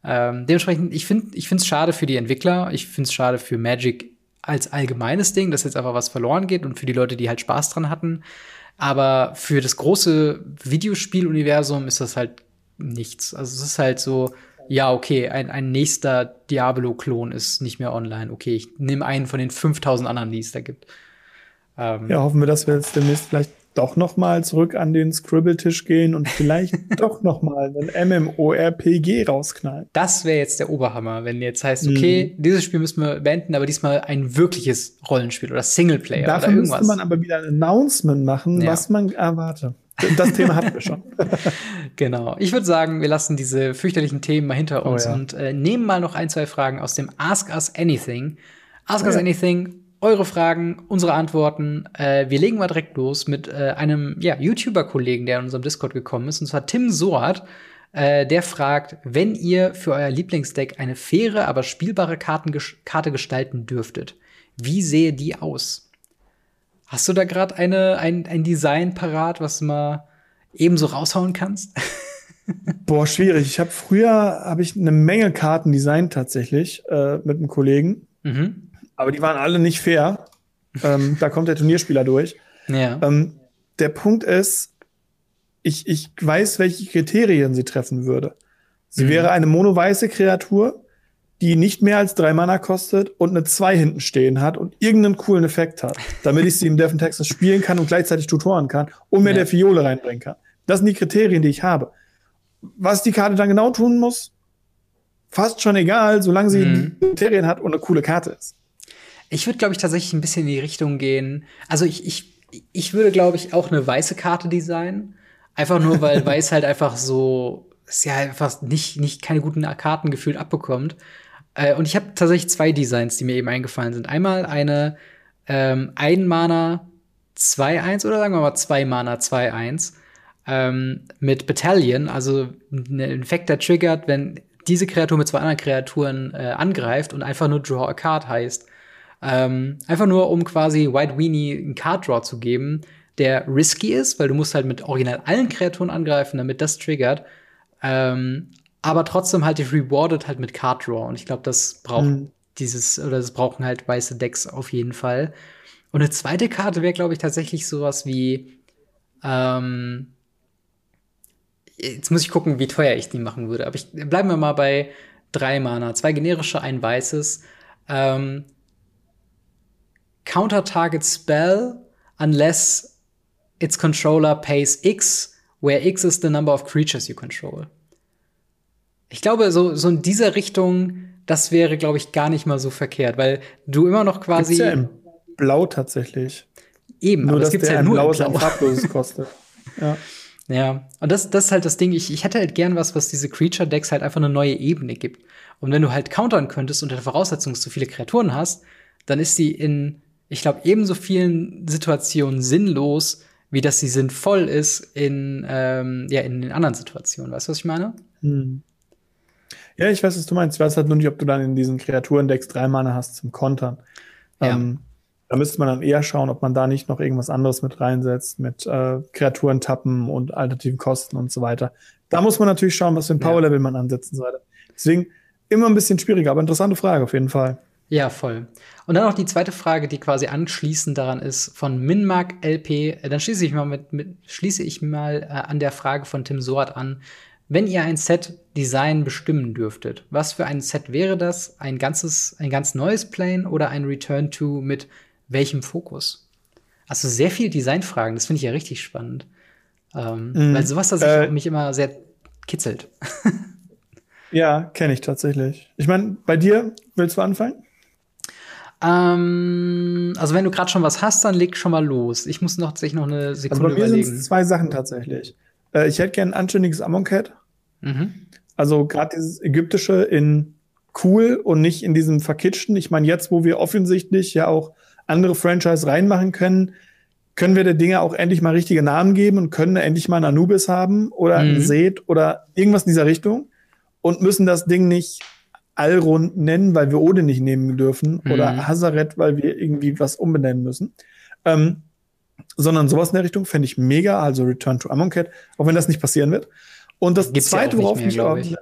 ähm, dementsprechend, ich finde ich finde es schade für die Entwickler, ich finde es schade für Magic als allgemeines Ding, dass jetzt einfach was verloren geht und für die Leute, die halt Spaß dran hatten. Aber für das große Videospieluniversum ist das halt nichts. Also es ist halt so, ja, okay, ein, ein nächster Diablo-Klon ist nicht mehr online. Okay, ich nehme einen von den 5000 anderen, die es da gibt. Ähm, ja, hoffen wir, dass wir jetzt demnächst vielleicht doch noch mal zurück an den Scribble-Tisch gehen und vielleicht doch noch mal ein MMORPG rausknallen. Das wäre jetzt der Oberhammer, wenn jetzt heißt, okay, mhm. dieses Spiel müssen wir beenden, aber diesmal ein wirkliches Rollenspiel oder Singleplayer Dafür oder irgendwas. müsste man aber wieder ein Announcement machen, ja. was man erwartet. Das Thema hatten wir schon. genau. Ich würde sagen, wir lassen diese fürchterlichen Themen mal hinter oh uns oh, ja. und äh, nehmen mal noch ein, zwei Fragen aus dem Ask Us Anything. Ask oh, Us ja. Anything, eure Fragen, unsere Antworten. Äh, wir legen mal direkt los mit äh, einem ja, YouTuber-Kollegen, der in unserem Discord gekommen ist, und zwar Tim Soat. Äh, der fragt, wenn ihr für euer Lieblingsdeck eine faire, aber spielbare Karten Karte gestalten dürftet, wie sehe die aus? Hast du da gerade eine ein, ein Design parat, was du mal ebenso raushauen kannst? Boah, schwierig. Ich habe früher habe ich eine Menge Karten designt tatsächlich äh, mit einem Kollegen, mhm. Aber die waren alle nicht fair. ähm, da kommt der Turnierspieler durch. Ja. Ähm, der Punkt ist, ich, ich weiß, welche Kriterien sie treffen würde. Sie mhm. wäre eine mono-weiße Kreatur, die nicht mehr als drei Mana kostet und eine zwei hinten stehen hat und irgendeinen coolen Effekt hat, damit ich sie im Death Texas spielen kann und gleichzeitig tutoren kann und mir ja. der Fiole reinbringen kann. Das sind die Kriterien, die ich habe. Was die Karte dann genau tun muss, fast schon egal, solange sie mhm. Kriterien hat und eine coole Karte ist. Ich würde, glaube ich, tatsächlich ein bisschen in die Richtung gehen. Also ich, ich, ich würde, glaube ich, auch eine weiße Karte designen. Einfach nur, weil weiß halt einfach so, ist ja einfach nicht, nicht keine guten Karten gefühlt abbekommt. Äh, und ich habe tatsächlich zwei Designs, die mir eben eingefallen sind. Einmal eine ähm, ein Mana 2-1 oder sagen wir mal 2 Mana 2-1 ähm, mit Battalion, also ein Effekt, der triggert, wenn diese Kreatur mit zwei anderen Kreaturen äh, angreift und einfach nur Draw a Card heißt. Ähm, einfach nur, um quasi White Weenie einen Card Draw zu geben, der risky ist, weil du musst halt mit original allen Kreaturen angreifen, damit das triggert. Ähm, aber trotzdem halt die rewarded halt mit Card Draw. Und ich glaube, das braucht mhm. dieses, oder das brauchen halt weiße Decks auf jeden Fall. Und eine zweite Karte wäre, glaube ich, tatsächlich sowas wie, ähm, jetzt muss ich gucken, wie teuer ich die machen würde. Aber ich bleiben wir mal bei drei Mana, zwei generische, ein weißes. Ähm, Counter Target Spell unless its controller pays X, where X is the number of creatures you control. Ich glaube, so, so in dieser Richtung, das wäre, glaube ich, gar nicht mal so verkehrt, weil du immer noch quasi. Gibt's ja in Blau tatsächlich. Eben, nur, aber es gibt ja nur Blau, ein farbloses kostet. ja. Ja, und das, das ist halt das Ding. Ich, ich hätte halt gern was, was diese Creature-Decks halt einfach eine neue Ebene gibt. Und wenn du halt countern könntest unter der Voraussetzung, dass du viele Kreaturen hast, dann ist sie in, ich glaube, ebenso vielen Situationen sinnlos, wie dass sie sinnvoll ist in, ähm, ja, in den anderen Situationen. Weißt du, was ich meine? Hm. Ja, ich weiß, was du meinst. Ich weiß halt nur nicht, ob du dann in diesen Kreaturendex drei Mana hast zum Kontern. Ja. Ähm, da müsste man dann eher schauen, ob man da nicht noch irgendwas anderes mit reinsetzt, mit äh, Kreaturentappen und alternativen Kosten und so weiter. Da muss man natürlich schauen, was für ein Powerlevel ja. man ansetzen sollte. Deswegen immer ein bisschen schwieriger, aber interessante Frage auf jeden Fall. Ja, voll. Und dann noch die zweite Frage, die quasi anschließend daran ist, von Minmark LP. Äh, dann schließe ich mal mit, mit schließe ich mal äh, an der Frage von Tim Soat an. Wenn ihr ein Set-Design bestimmen dürftet, was für ein Set wäre das? Ein ganzes, ein ganz neues Plane oder ein Return to mit welchem Fokus? Also sehr viel Designfragen, das finde ich ja richtig spannend. Ähm, mm, weil sowas, das äh, mich immer sehr kitzelt. ja, kenne ich tatsächlich. Ich meine, bei dir, willst du anfangen? Ähm, also wenn du gerade schon was hast, dann leg schon mal los. Ich muss noch tatsächlich noch eine Sekunde also bei mir überlegen. zwei Sachen tatsächlich. Äh, ich hätte gern ein anständiges Amonkhet. Mhm. Also gerade dieses ägyptische in cool und nicht in diesem verkitschten. Ich meine, jetzt, wo wir offensichtlich ja auch andere Franchise reinmachen können, können wir der Dinge auch endlich mal richtige Namen geben und können endlich mal einen Anubis haben oder mhm. einen Seth oder irgendwas in dieser Richtung und müssen das Ding nicht Allrund nennen, weil wir Ode nicht nehmen dürfen mhm. oder Hazaret, weil wir irgendwie was umbenennen müssen. Ähm, sondern sowas in der Richtung fände ich mega, also Return to Amonkhet, auch wenn das nicht passieren wird. Und das Gibt's zweite, ja worauf mehr, mich auch, ich.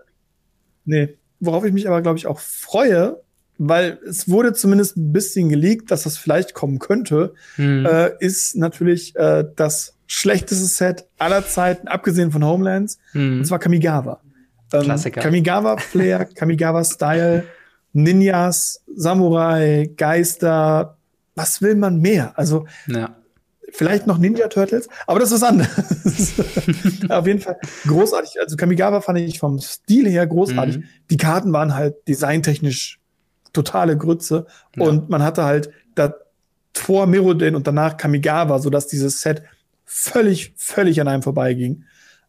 nee, worauf ich mich aber, glaube ich, auch freue, weil es wurde zumindest ein bisschen geleakt, dass das vielleicht kommen könnte, hm. äh, ist natürlich äh, das schlechteste Set aller Zeiten, abgesehen von Homelands, hm. und zwar Kamigawa. Ähm, Klassiker. Kamigawa Flair, Kamigawa Style, Ninjas, Samurai, Geister, was will man mehr? Also ja. vielleicht noch Ninja Turtles, aber das ist was anderes. Auf jeden Fall großartig. Also Kamigawa fand ich vom Stil her großartig. Mhm. Die Karten waren halt designtechnisch totale Grütze. Ja. Und man hatte halt da vor Mirrodin und danach Kamigawa, sodass dieses Set völlig, völlig an einem vorbeiging.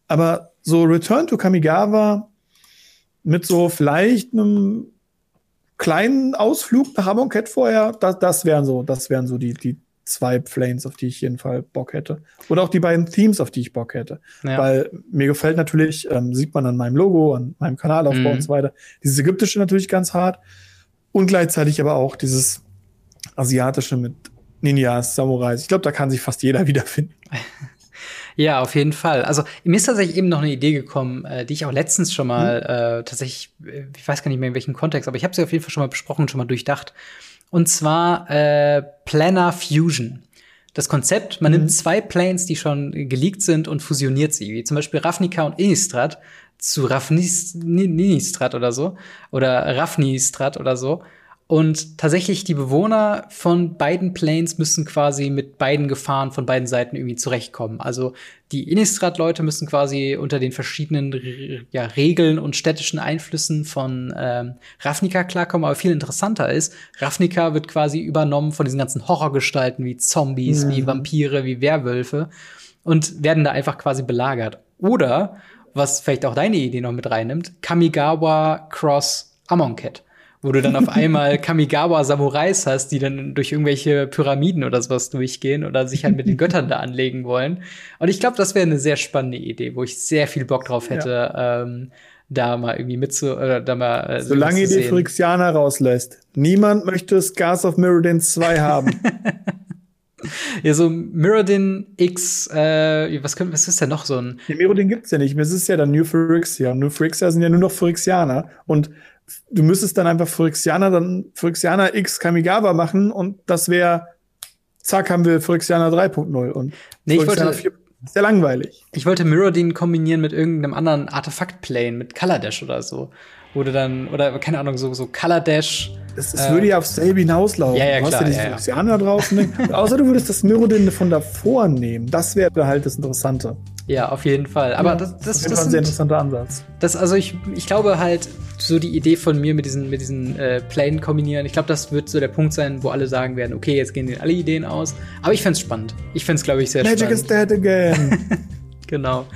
Aber so Return to Kamigawa mit so vielleicht einem kleinen Ausflug nach Amonkhet vorher, das, das wären so, das wären so die, die zwei Planes, auf die ich jeden Fall Bock hätte. Oder auch die beiden Themes, auf die ich Bock hätte. Ja. Weil mir gefällt natürlich, ähm, sieht man an meinem Logo, an meinem Kanalaufbau mhm. und so weiter, dieses ägyptische natürlich ganz hart. Und gleichzeitig aber auch dieses asiatische mit Ninjas, Samurais. Ich glaube, da kann sich fast jeder wiederfinden. Ja, auf jeden Fall. Also mir ist tatsächlich eben noch eine Idee gekommen, äh, die ich auch letztens schon mal mhm. äh, tatsächlich, äh, ich weiß gar nicht mehr in welchem Kontext, aber ich habe sie auf jeden Fall schon mal besprochen, schon mal durchdacht. Und zwar äh, Planar Fusion. Das Konzept, man mhm. nimmt zwei Planes, die schon geleakt sind und fusioniert sie, wie zum Beispiel Ravnica und Innistrad zu Raffnistrat oder so oder Raffnistrat oder so. Und tatsächlich die Bewohner von beiden Planes müssen quasi mit beiden Gefahren von beiden Seiten irgendwie zurechtkommen. Also die Innistrad-Leute müssen quasi unter den verschiedenen ja, Regeln und städtischen Einflüssen von ähm, Ravnica klarkommen. Aber viel interessanter ist, Ravnica wird quasi übernommen von diesen ganzen Horrorgestalten wie Zombies, mhm. wie Vampire, wie Werwölfe und werden da einfach quasi belagert. Oder was vielleicht auch deine Idee noch mit reinnimmt, Kamigawa Cross Amonkhet. Wo du dann auf einmal Kamigawa Samurais hast, die dann durch irgendwelche Pyramiden oder sowas durchgehen oder sich halt mit den Göttern da anlegen wollen. Und ich glaube, das wäre eine sehr spannende Idee, wo ich sehr viel Bock drauf hätte, ja. ähm, da mal irgendwie mitzu oder da mal. Äh, Solange ihr die Phyrexianer rauslässt. Niemand möchte Scars of Mirrodin 2 haben. Ja, so Mirrodin X, äh, was, können, was ist denn noch so ein. Ja, Mirrodin gibt's ja nicht. Es ist ja dann New Phyrexia. New Phyrexia sind ja nur noch Phyrexianer. Und du müsstest dann einfach Phyrexianer, dann Phyrexianer X Kamigawa machen und das wäre, zack, haben wir Phyrexianer 3.0 und nee, ich wollte, 4. Sehr langweilig. Ich wollte Mirrodin kombinieren mit irgendeinem anderen Artefakt-Plane, mit Color Dash oder so. Oder dann, oder keine Ahnung, so, so Color Dash es, es äh, würde ja aufs selbe hinauslaufen. Ja, ja, du hast ja diese ja, ja. draußen. Außer du würdest das Mirrodin von davor nehmen. Das wäre halt das Interessante. Ja, auf jeden Fall. Aber ja, das, das, das, ist ein sehr interessanter Ansatz. Das, also ich, ich glaube halt, so die Idee von mir mit diesen, mit diesen äh, Plänen kombinieren, ich glaube, das wird so der Punkt sein, wo alle sagen werden, okay, jetzt gehen alle Ideen aus. Aber ich fände spannend. Ich fände glaube ich, sehr Magic spannend. Magic is dead again. genau.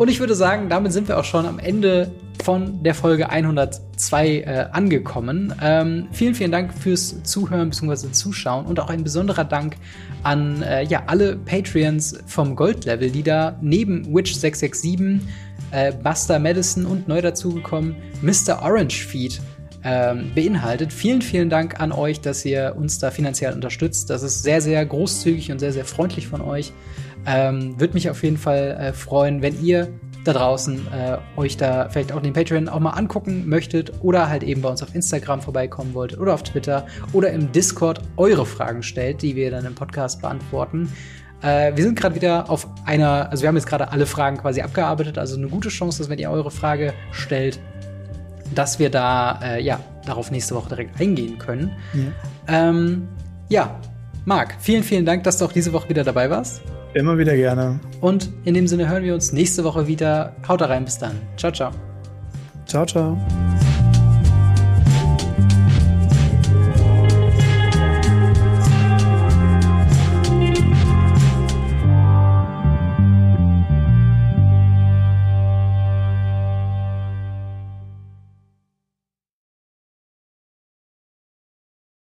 Und ich würde sagen, damit sind wir auch schon am Ende von der Folge 102 äh, angekommen. Ähm, vielen, vielen Dank fürs Zuhören bzw. Zuschauen und auch ein besonderer Dank an äh, ja, alle Patreons vom Gold-Level, die da neben Witch 667, äh, Buster Madison und neu dazugekommen Mr. Orange Feed ähm, beinhaltet. Vielen, vielen Dank an euch, dass ihr uns da finanziell unterstützt. Das ist sehr, sehr großzügig und sehr, sehr freundlich von euch. Ähm, Würde mich auf jeden Fall äh, freuen, wenn ihr da draußen äh, euch da vielleicht auch den Patreon auch mal angucken möchtet oder halt eben bei uns auf Instagram vorbeikommen wolltet oder auf Twitter oder im Discord eure Fragen stellt, die wir dann im Podcast beantworten. Äh, wir sind gerade wieder auf einer, also wir haben jetzt gerade alle Fragen quasi abgearbeitet, also eine gute Chance, dass wenn ihr eure Frage stellt, dass wir da äh, ja darauf nächste Woche direkt eingehen können. Ja. Ähm, ja, Marc, vielen, vielen Dank, dass du auch diese Woche wieder dabei warst. Immer wieder gerne. Und in dem Sinne hören wir uns nächste Woche wieder. Haut rein, bis dann. Ciao, ciao. Ciao, ciao.